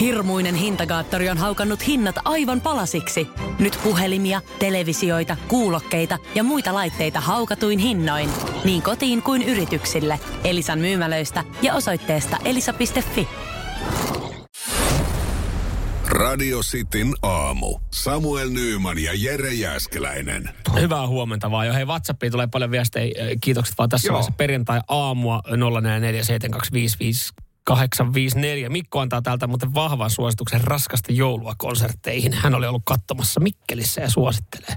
Hirmuinen hintakaattori on haukannut hinnat aivan palasiksi. Nyt puhelimia, televisioita, kuulokkeita ja muita laitteita haukatuin hinnoin. Niin kotiin kuin yrityksille. Elisan myymälöistä ja osoitteesta elisa.fi. Radio Cityn aamu. Samuel Nyyman ja Jere Jäskeläinen. Hyvää huomenta vaan jo. Hei, WhatsAppiin tulee paljon viestejä. Kiitokset vaan tässä Joo. vaiheessa perjantai-aamua 0447255854. Mikko antaa täältä muuten vahvan suosituksen raskasta joulua konsertteihin. Hän oli ollut katsomassa Mikkelissä ja suosittelee.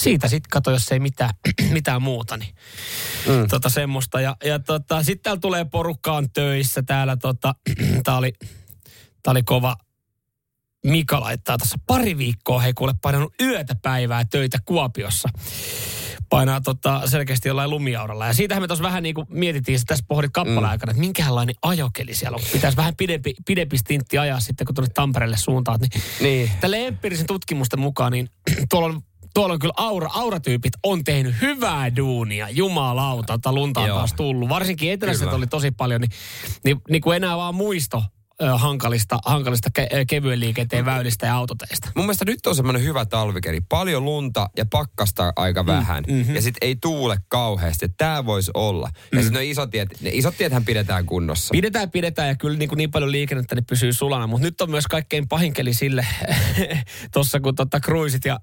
Siitä sitten kato, jos ei mitään, mitään muuta, niin mm. tota semmoista. Ja, ja tota, sitten täällä tulee porukkaan töissä. Täällä tota, tää oli, tää oli kova, Mika laittaa tässä pari viikkoa, hei kuule, painanut yötä päivää töitä Kuopiossa. Painaa tota, selkeästi jollain lumiauralla. Ja siitähän me tuossa vähän niin kuin mietittiin, että tässä pohdit kappaleen aikana, että minkälainen ajokeli siellä on. Pitäisi vähän pidempi, pidempi stintti ajaa sitten, kun tuonne Tampereelle suuntaat. Niin, Niin. Tälle empiirisen tutkimusten mukaan, niin tuolla on Tuolla on kyllä aura, auratyypit on tehnyt hyvää duunia, jumalauta, että lunta on Joo. taas tullut. Varsinkin etelässä oli tosi paljon, niin, niin, niin kuin enää vaan muisto hankalista, hankalista ke, kevyen liikenteen väylistä ja autoteista. Mun mielestä nyt on semmoinen hyvä talvikeli. Paljon lunta ja pakkasta aika vähän. Mm-hmm. Ja sitten ei tuule kauheasti. Tää voisi olla. Mm. Ja sitten ne isot tiet, ne isot tiethän pidetään kunnossa. Pidetään, pidetään ja kyllä niin, kuin niin paljon liikennettä ne pysyy sulana, mutta nyt on myös kaikkein pahin keli sille tuossa kun tota cruisit ja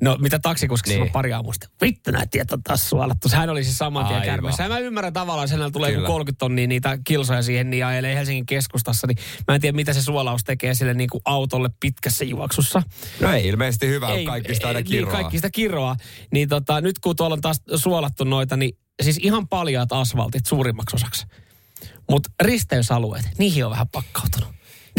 no mitä taksikuski Niin. pari aamusta. Vittu nämä tiet on taas suolattu. Sehän oli siis saman tien Aivan. kärmessä. Ja mä ymmärrän tavallaan, sen tulee Kyllä. joku 30 tonnia niitä kilsoja siihen niin ajelee Helsingin keskustassa, niin mä en tiedä mitä se suolaus tekee sille niin kuin autolle pitkässä juoksussa. No ei ilmeisesti hyvä, ei, kaikki sitä aina Niin, kiroaa. kaikki sitä kiroaa. Niin tota, nyt kun tuolla on taas suolattu noita, niin siis ihan paljaat asfaltit suurimmaksi osaksi. Mutta risteysalueet, niihin on vähän pakkautunut.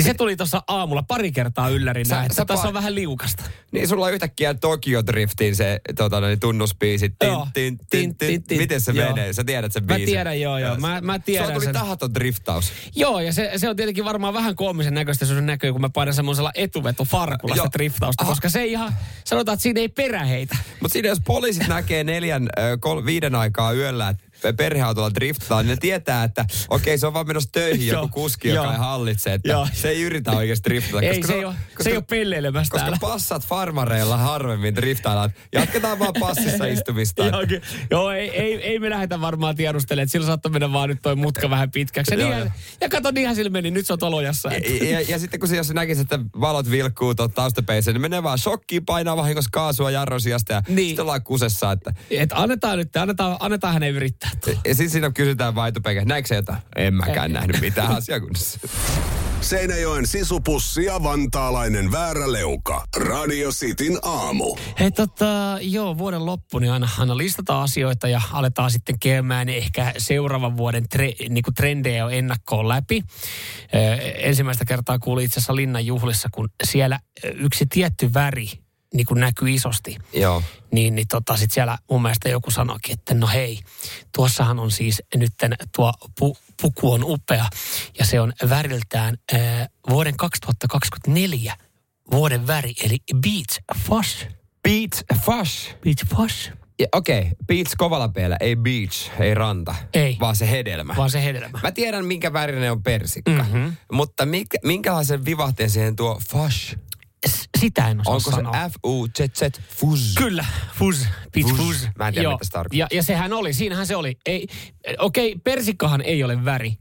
Niin se tuli tuossa aamulla pari kertaa yllärinä, Sä- että sä tässä pa- on vähän liukasta. Niin sulla on yhtäkkiä Tokyo Driftin se tota, niin tunnuspiisi. Tin, Joo. tin, Tin, tin, tin, tin, tin. Miten se Joo. menee? Sä tiedät sen Mä biisin. tiedän, joo, joo. Mä- mä tiedän Sulla tuli sen. tahaton driftaus. Joo, ja se, se on tietenkin varmaan vähän koomisen näköistä, jos se näkyy, kun mä painan semmoisella etuvetofarkulla sitä driftausta, Aha. koska se ei ihan, sanotaan, että siinä ei peräheitä. Mutta siinä jos poliisit näkee neljän, kol, viiden aikaa yöllä, että perheautolla driftaa, niin ne tietää, että okei, se on vaan menossa töihin joku kuski, joka ei hallitse, että Joo. se ei yritä oikeasti driftata. Ei, koska se ei ole, koska- se ei ole pelleilemässä Koska täällä. passat farmareilla harvemmin driftaillaan. Jatketaan vaan passissa istumista. Joo, ky- Joo, ei, ei, ei me lähdetä varmaan tiedustelemaan, että sillä saattaa mennä vaan nyt toi mutka vähän pitkäksi. Ja, niinhän, joo. ja kato, niinhän sillä meni, nyt se on tolojassa. että- Ja, ja, ja sitten kun se, jos se näkisi, että valot vilkkuu tuon taustapeiseen, niin menee vaan shokkiin, painaa vahingossa kaasua jarrosiasta ja Niin. niin. sitten ollaan kusessa. Että, Et annetaan nyt, annetaan, annetaan hänen yrittää. Ja sitten siinä kysytään vaitopeikä, näikö se jotain? En mäkään nähnyt mitään asiakunnassa. Seinäjoen sisupussi ja vantaalainen vääräleuka. Radio Cityn aamu. Hei tota, joo, vuoden loppu, niin aina, aina listataan asioita ja aletaan sitten käymään ehkä seuraavan vuoden tre, niin kuin trendejä ennakkoon läpi. Ö, ensimmäistä kertaa kuulin itse asiassa Linnan juhlissa, kun siellä yksi tietty väri niin kuin näkyy isosti. Joo. Niin, niin tota, sit siellä mun mielestä joku sanoikin, että no hei, tuossahan on siis nytten tuo pu, puku on upea ja se on väriltään ää, vuoden 2024 vuoden väri, eli Beach Fush. Beach Fush. Beach Fush. Okei, okay. beach kovalla peellä, ei beach, ei ranta. Ei. Vaan se hedelmä. Vaan se hedelmä. Mä tiedän, minkä värinen on persikka. Mhm. Mm-hmm. Mutta minkä, minkälaisen vivahteen siihen tuo fush? S- Sitä en osaa Onko sanoa. se F-U-Z-Z, fuzz? Kyllä, fuzz, beach Fuzz. fuzz. Mä en tiedä, Joo. mitä se tarkoittaa. Ja, ja sehän oli, siinähän se oli. Ei, okei, persikkahan ei ole väri.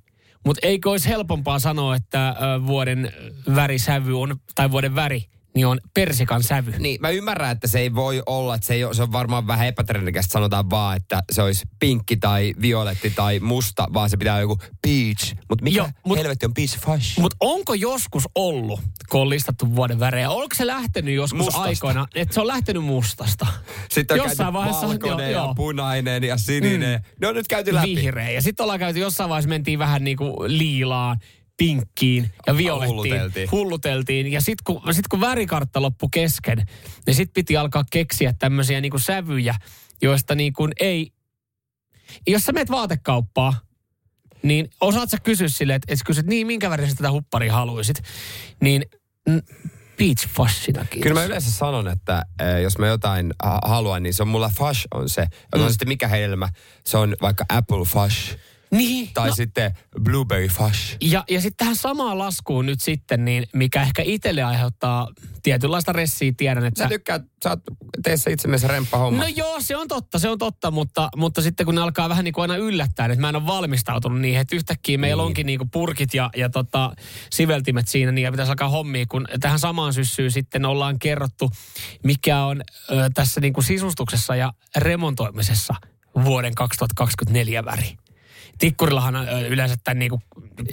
Mutta eikö olisi helpompaa sanoa, että ö, vuoden värisävy on, tai vuoden väri, niin on persikan sävy. Niin, mä ymmärrän, että se ei voi olla, että se, ei se on varmaan vähän epätrendikästä, sanotaan vaan, että se olisi pinkki tai violetti tai musta, vaan se pitää olla joku peach. Mutta mikä Joo, mut- helvetti on peach fush? Mutta onko joskus ollut, kun on listattu vuoden värejä, onko se lähtenyt joskus Mustasta. aikoina, että se on lähtenyt mustasta? Sitten on jossain vaiheessa- valkoinen joo, ja joo. punainen ja sininen. Mm. Ne on nyt käyty läpi. Vihreä. Ja sitten ollaan käyty jossain vaiheessa mentiin vähän niin kuin liilaan, pinkkiin ja violettiin. Hulluteltiin. Hulluteltiin. Ja sitten kun, sit kun värikartta loppui kesken, niin sitten piti alkaa keksiä tämmöisiä niin kuin sävyjä, joista niin kuin ei... Jos sä meet vaatekauppaa, niin osaat sä kysyä silleen, että, sä kysyt, niin minkä värisen tätä hupparia haluaisit, niin mm, Beach kiitos. Kyllä mä yleensä sanon, että äh, jos mä jotain ha- haluan, niin se on mulla fush on se. Ja Mm. on sitten mikä hedelmä, se on vaikka apple fush Niin. Tai no, sitten blueberry fash. ja, ja sitten tähän samaan laskuun nyt sitten, niin mikä ehkä itselle aiheuttaa tietynlaista ressiä, tiedän, että... Sä tykkäät, sä oot teissä itse mielessä remppa homma. No joo, se on totta, se on totta, mutta, mutta sitten kun ne alkaa vähän niin kuin aina yllättää, että mä en ole valmistautunut niihin, että yhtäkkiä meillä Niin. onkin niin kuin purkit ja, ja tota, siveltimet siinä, niin ja pitäisi alkaa hommia, kun tähän samaan syssyyn sitten ollaan kerrottu, mikä on ö, tässä niin kuin sisustuksessa ja remontoimisessa vuoden 2024 väri. Tikkurillahan yleensä tämän niin kuin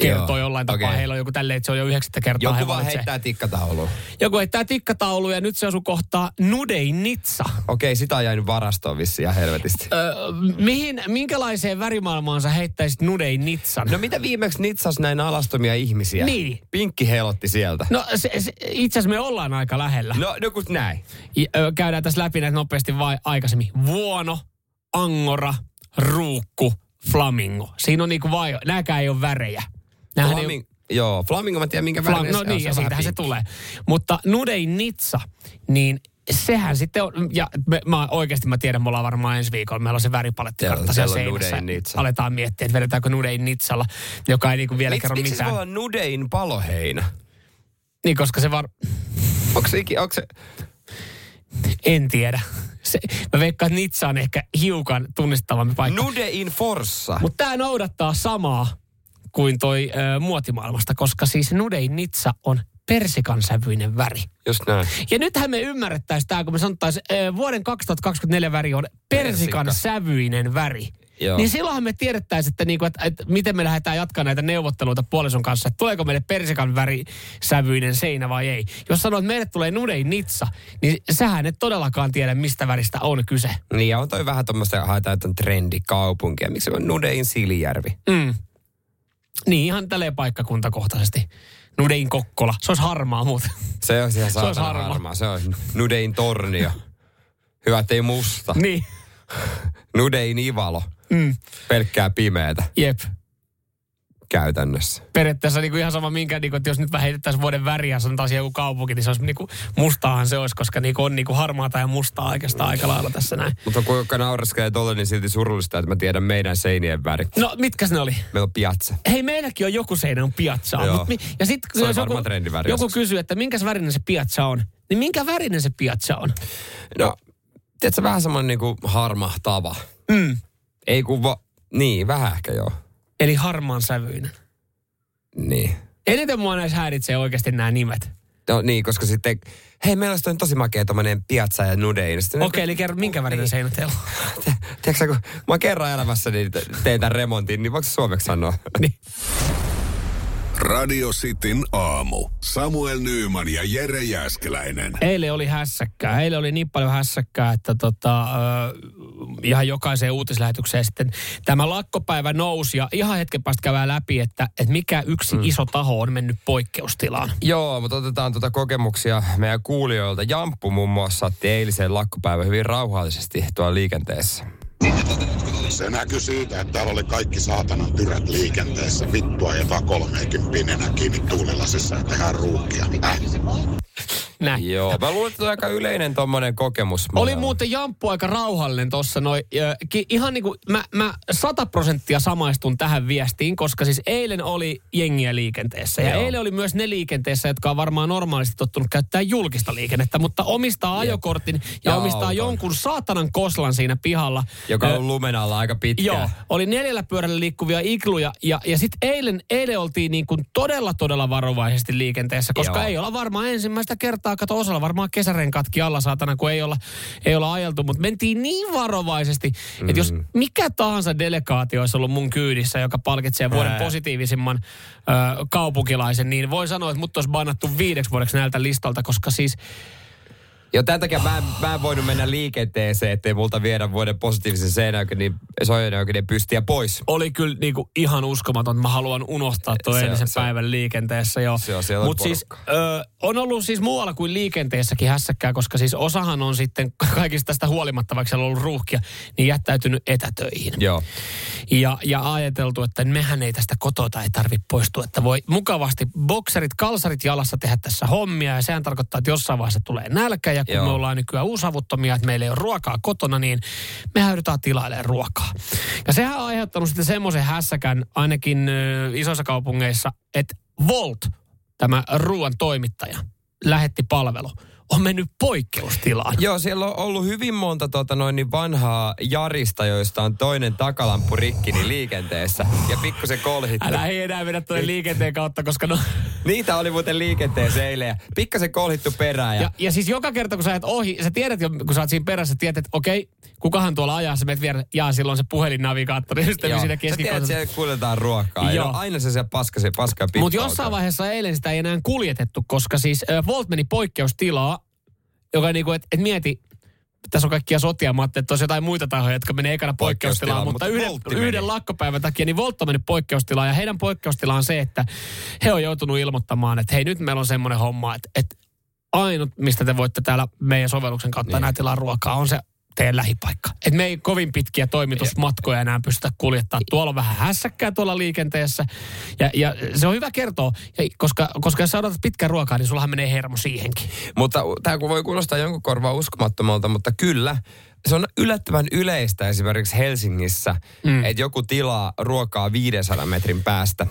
kertoo Joo, jollain tapaa. okei. Heillä on joku tälleen, että se on jo yhdeksättä kertaa. he Joku vaan valitsee. heittää tikkatauluun. Joku heittää tikkataulu ja nyt se asuu kohtaa Nudein Nitsa. Okei, sitä on jäänyt varastoon vissiin helvetisti. Öö, mihin, minkälaiseen värimaailmaan sä heittäisit Nudein Nitsan? No mitä viimeksi nitsas näin alastomia ihmisiä? Niin. Pinkki helotti sieltä. No se, se, itse asiassa me ollaan aika lähellä. No, no kun näin. Ja, käydään tässä läpi näitä nopeasti vai aikaisemmin. Vuono, angora, ruukku, flamingo. Siinä on niinku vai, nääkään ei ole värejä. Nämähän ei Flaming, joo, Flamingo mä tiedän minkä Flam- värinen no se on. niin, se ja on vähän siitähän se tulee. Mutta Nudein Nitsa, niin sehän sitten on, ja me, mä oikeasti mä tiedän, me ollaan varmaan ensi viikolla, meillä on se väripalettikartta Siellä- siellä on seinässä. Aletaan miettiä, että vedetäänkö Nudein Nitsalla, joka ei niinku vielä Miks, kerro miksi se mitään. voi olla nudein paloheinä? Niin, koska se var... Onko se, iki- onko se, En tiedä. Se, mä veikkaan, että Nitsa on ehkä hiukan tunnistavampi paikka. nudein forssa? Mutta tämä noudattaa samaa kuin toi ö, muotimaailmasta, koska siis Nudein Nitsa on persikan sävyinen väri. Just näin. Ja nythän me ymmärrettäisiin tämä, kun me sanottaisiin, vuoden 2024 väri on persikan Persikka. sävyinen väri. Joo. Niin silloinhan me tiedettäisiin, että, niinku, että, että miten me lähdetään jatkamaan näitä neuvotteluita puolison kanssa, että tuleeko meille persikan värisävyinen seinä vai ei. Jos sanoo, että meille tulee nudein nitsa, niin sähän et todellakaan tiedä, mistä väristä on kyse. Niin ja on toi vähän tuommoista haetaan jotain trendikaupunkia. Miksi on nudein Silijärvi? Mm. Niin, ihan tälleen paikkakuntakohtaisesti. Nudein Kokkola. Se olisi harmaa muuten. Se on ihan Se olisi saatana harma. harmaa. Se on nudein tornio. Hyvä, ettei musta. niin, Nudein Ivalo. mm. Pelkkää pimeätä jep. käytännössä. periaatteessa niin kuin ihan sama minkä, niin kuin, että jos nyt vähän heitettäisiin vuoden väriä, sanotaan siihen joku kaupunki, niin se olisi niin kuin, mustaahan se olisi, koska niin kuin, on niin kuin harmaata ja mustaa oikeastaan aika lailla tässä näin. Mutta kun joka naureskelee tolle, niin silti surullista, että mä tiedän meidän seinien väri. No, mitkä ne oli? Meillä on piazza. Hei, meilläkin on joku seinä on piazzaa. Joo. Mut mi- ja sitten Se on joku, joku kysyy, että minkäs värinen se piazza on, niin minkä värinen se piazza on? No, tiedätkö, vähän semmoinen niinku harmahtava. Mm. Ei kun va... Niin, vähän ehkä joo. Eli harmaan sävyinen. Niin. Eniten mua näissä häiritsee oikeasti nämä nimet. No niin, koska sitten, hei meillä olisi tosi makea tommonen piazza ja nudein. Okei, eli kerro, minkä värinen seinä teillä on? Tiedätkö kun mä kerran elämässäni te- teen tämän remontin, niin voiko suomeksi sanoa? Niin. Radio Cityn aamu. Samuel Nyyman ja Jere Jäskeläinen. Eilen oli hässäkkää. Eilen oli niin paljon hässäkkää, että tota, ö, ihan jokaiseen uutislähetykseen sitten tämä lakkopäivä nousi. Ja ihan hetken päästä käydään läpi, että, että mikä yksi mm. iso taho on mennyt poikkeustilaan. Joo, mutta otetaan tuota kokemuksia meidän kuulijoilta. Jamppu muun muassa otti eilisen lakkopäivän hyvin rauhallisesti tuolla liikenteessä. Se näkyy siitä, että täällä oli kaikki saatanan tyrät liikenteessä. Vittua ja 30 kiinni tuulilasissa ja tehdään ruuhkia. Äh. Näin. Joo, mä luulen, että on aika yleinen tommonen kokemus. Oli muuten Jamppu aika rauhallinen tuossa noin. Ihan niin kuin mä, mä sata prosenttia samaistun tähän viestiin, koska siis eilen oli jengiä liikenteessä. Ja Joo. eilen oli myös ne liikenteessä, jotka on varmaan normaalisti tottunut käyttää julkista liikennettä, mutta omistaa ajokortin ja, Ja omistaa auton. jonkun saatanan koslan siinä pihalla. Joka on lumen alla aika pitkään. Joo, oli neljällä pyörällä liikkuvia ikluja ja, ja sitten eilen, eilen oltiin niin kuin todella todella varovaisesti liikenteessä, koska Joo. ei olla varmaan ensimmäistä kertaa, kato osalla varmaan kesärenkatkin alla saatana, kun ei olla, ei olla ajeltu, mutta mentiin niin varovaisesti, mm. että jos mikä tahansa delegaatio olisi ollut mun kyydissä, joka palkitsee vuoden Ää. positiivisimman ö, kaupunkilaisen, niin voi sanoa, että mut olisi bannattu viideksi vuodeksi näiltä listalta, koska siis Ja tämän takia mä en, mä en voinut mennä liikenteeseen, ettei multa viedä vuoden positiivisen seinäykönen sojanäykönen pystiä pois. oli kyllä niinku ihan uskomaton. Mä haluan unohtaa tuon Se- eilisen se- päivän liikenteessä jo. Mutta siis ö, on ollut siis muualla kuin liikenteessäkin hässäkkää, koska siis osahan on sitten kaikista tästä huolimatta, vaikka siellä on ollut ruuhkia, niin jättäytynyt etätöihin. Joo. Ja, ja ajateltu, että mehän ei tästä kotota ei tarvitse poistua, että voi mukavasti bokserit, kalsarit jalassa tehdä tässä hommia ja sehän tarkoittaa, että jossain vaiheessa tulee nälkä ja kun Joo. me ollaan nykyään uusavuttomia, että meillä ei ole ruokaa kotona, niin me joudutaan tilailemaan ruokaa. Ja sehän on aiheuttanut sitten semmoisen hässäkän ainakin ö, isoissa kaupungeissa, että Volt, tämä ruoan toimittaja, lähetti palvelu, on mennyt poikkeustilaan. Joo, siellä on ollut hyvin monta tota, noin, niin vanhaa Jarista, joista on toinen takalamppu rikki niin liikenteessä. Ja pikkusen kolhittu. Älä ei enää mennä tuonne liikenteen kautta, koska no... Niitä oli muuten liikenteessä eilen. Ja pikkasen kolhittu perään. Ja, Ja, ja siis joka kerta, kun sä et ohi, sä tiedät jo, kun sä oot siinä perässä, tiedät, että okei, kukahan tuolla ajaa, sä menet vieressä, jaa, silloin se puhelinnavigaattori, sitten Joo. siinä Sä tiedät, että siellä kuljetaan ruokaa. Joo. Ja aina se siellä paska, se paska Mutta jossain vaiheessa eilen sitä ei enää kuljetettu, koska siis äh, Volt meni poikkeustilaa, joka niinku, että et mieti, tässä on kaikkia sotia, mä ajattelin, että olisi jotain muita tahoja, jotka menee ekana poikkeustilaan, Poikkeustilaan, mutta, mutta yhden, meni. yhden lakkopäivän takia, niin Volt on mennyt poikkeustilaan, ja heidän poikkeustilaan on se, että he on joutunut ilmoittamaan, että hei nyt meillä on semmoinen homma, että, että ainut, mistä te voitte täällä meidän sovelluksen kautta niin. Niin. enää tilaa ruokaa, on se teidän lähipaikka. Et me ei kovin pitkiä toimitusmatkoja enää pystytä kuljettaa. Tuolla on vähän hässäkkää tuolla liikenteessä. Ja, ja se on hyvä kertoa, koska, koska jos sä odotat pitkän ruokaa, niin sullahan menee hermo siihenkin. Mutta tämä voi kuulostaa jonkun korvaa uskomattomalta, mutta kyllä, se on yllättävän yleistä esimerkiksi Helsingissä, mm. että joku tilaa ruokaa 500 metrin päästä.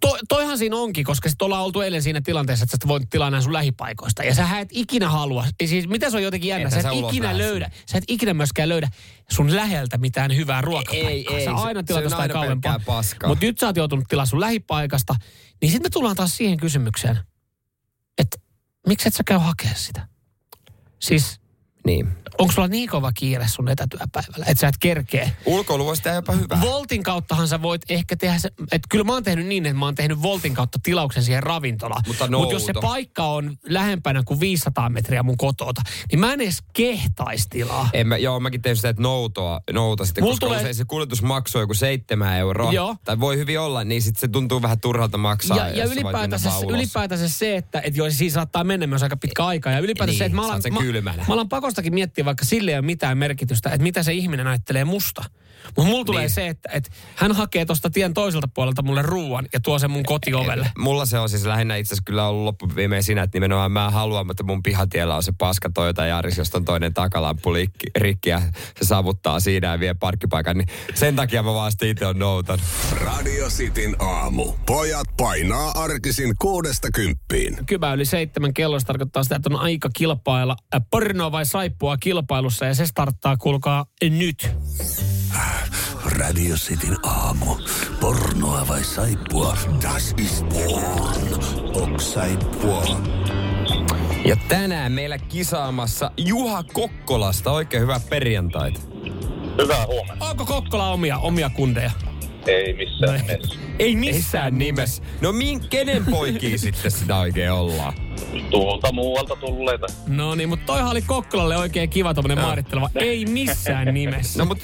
To, toihan siinä onkin, koska sit ollaan oltu eilen siinä tilanteessa, että sä voit tilaa sun lähipaikoista. Ja sä et ikinä halua, siis mitä se on jotenkin jännä, sä et sä ikinä löydä, sä et ikinä myöskään löydä sun läheltä mitään hyvää ruokapaikkaa. Ei, ei, sä aina on jostain kauempaa. Mutta nyt sä oot joutunut tilaa sun lähipaikasta, niin sitten me tullaan taas siihen kysymykseen, että miksi et sä käy hakemaan sitä? Siis Niin. onko sulla niin kova kiire sun etätyöpäivällä, että sä et kerkee? Ulkoilu voisi tehdä jopa hyvää. Voltin kauttahan sä voit ehkä tehdä se, että kyllä mä oon tehnyt niin, että mä oon tehnyt Voltin kautta tilauksen siihen ravintolaan. Mutta Mut jos se paikka on lähempänä kuin 500 metriä mun kotota, niin mä en edes kehtais tilaa. En mä, joo, mäkin tein sitä, että noutoa, nouta sitten, Mulla koska tulee- usein se kuljetusmaksu on joku seitsemän euroa. Joo. Tai voi hyvin olla, niin sitten se tuntuu vähän turhalta maksaa. Ja, ja jos ylipäätänsä, ylipäätänsä se, että et joo, siinä saattaa mennä myös aika pitkä aika. Ja ylipäätänsä Niin, se, että mä alan, mä, mä alan pakostakin miettiä, vaikka sille ei ole mitään merkitystä, että mitä se ihminen ajattelee musta. Mutta mulla tulee Niin. se, että, että hän hakee tuosta tien toiselta puolelta mulle ruuan ja tuo sen mun kotiovelle. Mulla se on siis lähinnä itse asiassa kyllä ollut loppuviimein siinä, että nimenomaan mä haluan, että mun pihatiellä on se paska Toyota Yaris, josta on toinen takalamppu rikki, rikki ja se savuttaa siinä ja vie parkkipaikan. Niin sen takia mä vaan sitten itse on noutan. Radio Cityn aamu. Pojat painaa arkisin kuudesta kymppiin. Kybä yli seitsemän kello, se tarkoittaa sitä, että on aika kilpailla äh, pornoa vai saippua kilpailussa ja se starttaa, kuulkaa, nyt. Radio Cityn aamu. Pornoa vai saippua? Das ist porn. Ok saippua. Ja tänään meillä kisaamassa Juha Kokkolasta. Oikein hyvää perjantaita. Hyvää huomenta. Onko Kokkola omia, omia kundeja? Ei missään nimessä. Ei missään nimessä. No min, kenen poikia sitten sitä oikein ollaan? Tuolta muualta tulleita. No niin, mutta toihan oli Kokkolalle oikein kiva tommonen määrittelevä. Ei missään nimessä. No mut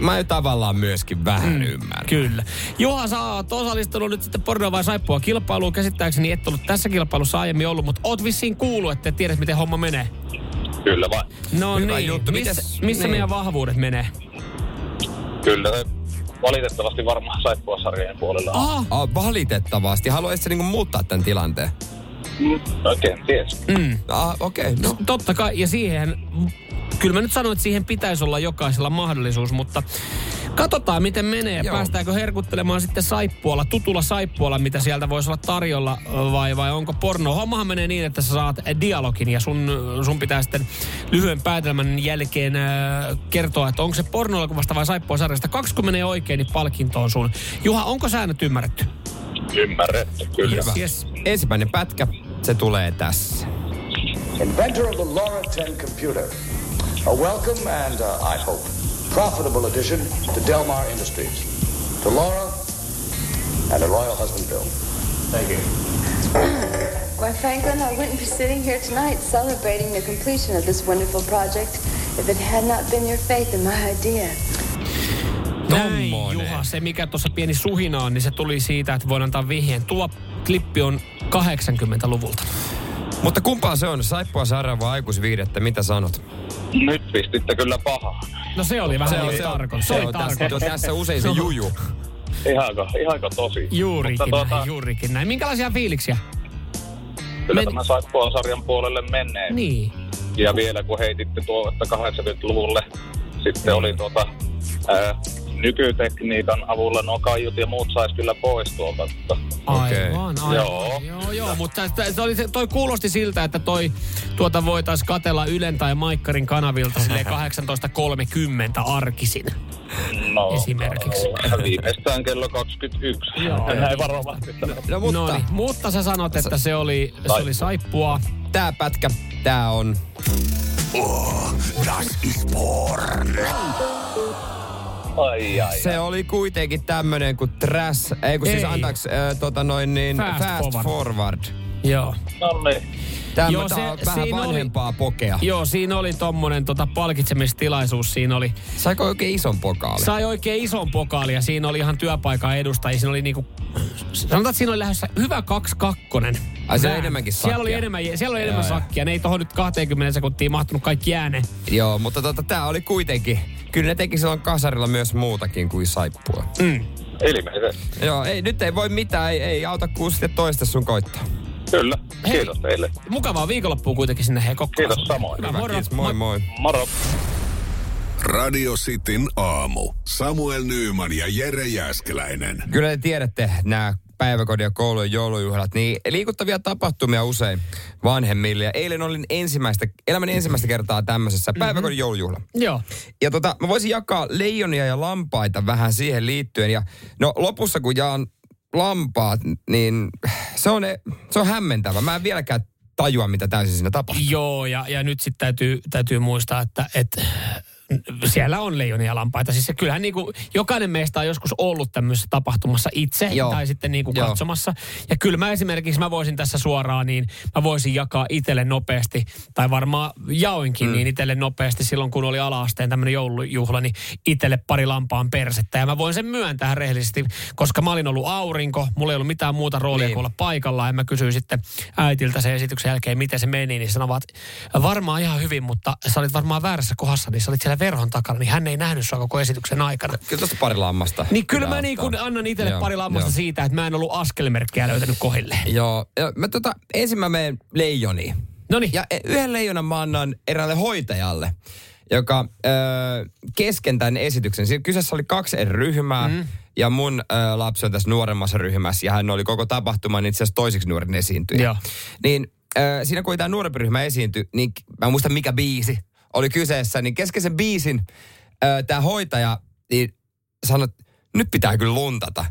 mä jo tavallaan myöskin vähän mm. ymmärrän. Kyllä. Juha, sä oot osallistunut nyt sitten porno vai saippua kilpailuun. Käsittääkseni et ollut tässä kilpailussa aiemmin ollut, mutta oot vissiin kuullut, että tiedät miten homma menee. Kyllä vain. No Hyvä niin, juttu. missä, Mites- missä niin. meidän vahvuudet menee? Kyllä valitettavasti varmaan saippua sarjojen puolella. on. Aha, Ah, valitettavasti. Haluaisit niinku muuttaa tämän tilanteen? Mm, no kenties. Ah, okei. Okay, no. totta kai. Ja siihen, kyllä mä nyt sanon, että siihen pitäisi olla jokaisella mahdollisuus, mutta katsotaan miten menee. Joo. Päästäänkö herkuttelemaan sitten saippualla, tutulla saippualla, mitä sieltä voisi olla tarjolla vai, vai onko porno? Hommahan menee niin, että sä saat dialogin ja sun, sun pitää sitten lyhyen päätelmän jälkeen äh, kertoa, että onko se pornoelokuvasta vai saippua sarjasta. 20 oikein, niin palkinto on sun. Juha, onko säännöt ymmärretty? Ymmärretty, kyllä. Yes, yes. Ensimmäinen pätkä, se tulee tässä. inventor of the LoRa 10 computer. A welcome and, uh, I hope, profitable addition to Delmar Industries. To Laura and a royal husband, Bill. Thank you. Why, Franklin, I wouldn't be sitting here tonight celebrating the completion of this wonderful project if it had not been your faith in my idea. Näin. Juha. Se, mikä tuossa pieni suhina on, niin se tuli siitä, että voin antaa vihjeen. Tuo klippi on 80-luvulta. Mutta kumpaa se on? Saippua sarja vai aikuisviihdettä? Mitä sanot? Nyt pistitte kyllä pahaa. No se oli vähän on- niin se on- tarkoitus. se Se oli on tässä, usein se juju. Ihanko, ihanko tosi. Juurikin Mutta näin, tuota, juurikin näin. Minkälaisia fiiliksiä? kyllä Men- tämä saippua sarjan puolelle menee. Niin. Ja vielä kun heititte tuo, että 80-luvulle sitten oli tuota, ää, nykytekniikan avulla nuo kaiut ja muut sais kyllä pois tuolta. Että Aivan, aivan. Joo. joo, joo mutta tä- tä- toi, se- toi kuulosti siltä, että toi tuota voitaisiin katella Ylen tai Maikkarin kanavilta silleen 18.30 arkisin. No, Esimerkiksi. äh, Viimeistään kello 21. Joo. Näin varovasti. No mutta No niin, mutta sä sanot, että se oli, se oli saippua. tää pätkä, tää on... Oh, das ist porn. Ai, ai. Se oli kuitenkin tämmönen kuin trash, ei kun siis Ei. antaks, äh, tota noin niin, Fast fast, forward. forward. Joo. No niin. Tämä Joo, on se- vähän siinä oli- vanhempaa pokea. Joo, siinä oli tommonen tota, palkitsemistilaisuus. Siinä oli, Saiko oikein ison pokaali? sai oikein ison pokaali ja siinä oli ihan työpaikan edustajia. Siinä oli niinku, sanotaan, että siinä oli lähdössä hyvä 2-2. Ai, siellä oli enemmänkin Siellä oli sakkia. enemmän, siellä oli Joo, enemmän joo. sakkia. Ne ei tohon nyt 20 sekuntiin mahtunut kaikki ääneen. Joo, mutta tota, tää oli kuitenkin, kyllä ne teki silloin kasarilla myös muutakin kuin saippua. Mm. Ilmeisesti. Joo, ei, nyt ei voi mitään, ei, ei auta kuin sitten toista sun koittaa. Kyllä. Hei. Kiitos teille. Mukavaa viikonloppua kuitenkin sinne hei Kokkolaan. Kiitos samoin. Hyvä, moro. kiitos, moi moi. Moro. Radio Cityn aamu. Samuel Nyyman ja Jere Jäskeläinen. Kyllä te tiedätte nämä päiväkodin ja koulujen joulujuhlat, niin liikuttavia tapahtumia usein vanhemmille. Ja eilen olin ensimmäistä, elämän ensimmäistä kertaa tämmöisessä Mhm. päiväkodin joulujuhla. Joo. Ja tota, mä voisin jakaa leijonia ja lampaita vähän siihen liittyen. Ja no lopussa kun jaan lampaat, niin se on, se on hämmentävä. Mä en vieläkään tajua, mitä täysin siinä tapahtuu. Joo, ja, ja nyt sitten täytyy, täytyy muistaa, että, että siellä on leijonia lampaita. Siis se, kyllähän niin kuin, jokainen meistä on joskus ollut tämmöisessä tapahtumassa itse Joo. tai sitten niin kuin Joo. katsomassa. Ja kyllä mä esimerkiksi, mä voisin tässä suoraan, niin mä voisin jakaa itselle nopeasti, tai varmaan jaoinkin mm. niin itselle nopeasti silloin, kun oli ala-asteen tämmöinen joulujuhla, niin itselle pari lampaan persettä. Ja mä voin sen myöntää rehellisesti, koska mä olin ollut aurinko, mulla ei ollut mitään muuta roolia Niin. kuin olla paikalla. Ja mä kysyin sitten äitiltä sen esityksen jälkeen, miten se meni, niin sanovat, varmaan ihan hyvin, mutta sä olit varmaan väärässä kohdassa, niin sä olit siellä verhon takana, niin hän ei nähnyt sua koko esityksen aikana. Kyllä tosta pari lammasta. Niin kyllä mä niin ottaa. annan itselle Joo, pari lammasta joo. siitä, että mä en ollut askelmerkkiä löytänyt kohille. Joo, ja mä tota, ensin mä menen leijoniin. No niin. Ja yhden leijonan mä annan eräälle hoitajalle, joka öö, kesken tämän esityksen, siinä kyseessä oli kaksi eri ryhmää, mm. ja mun öö, lapsi on tässä nuoremmassa ryhmässä, ja hän oli koko tapahtuman itse asiassa toiseksi nuorin esiintyjä. Joo. Niin öö, siinä kun tämä nuorempi ryhmä esiintyi, niin mä en muista mikä biisi oli kyseessä, niin kesken sen biisin tämä hoitaja niin sanoi, että nyt pitää kyllä luntata.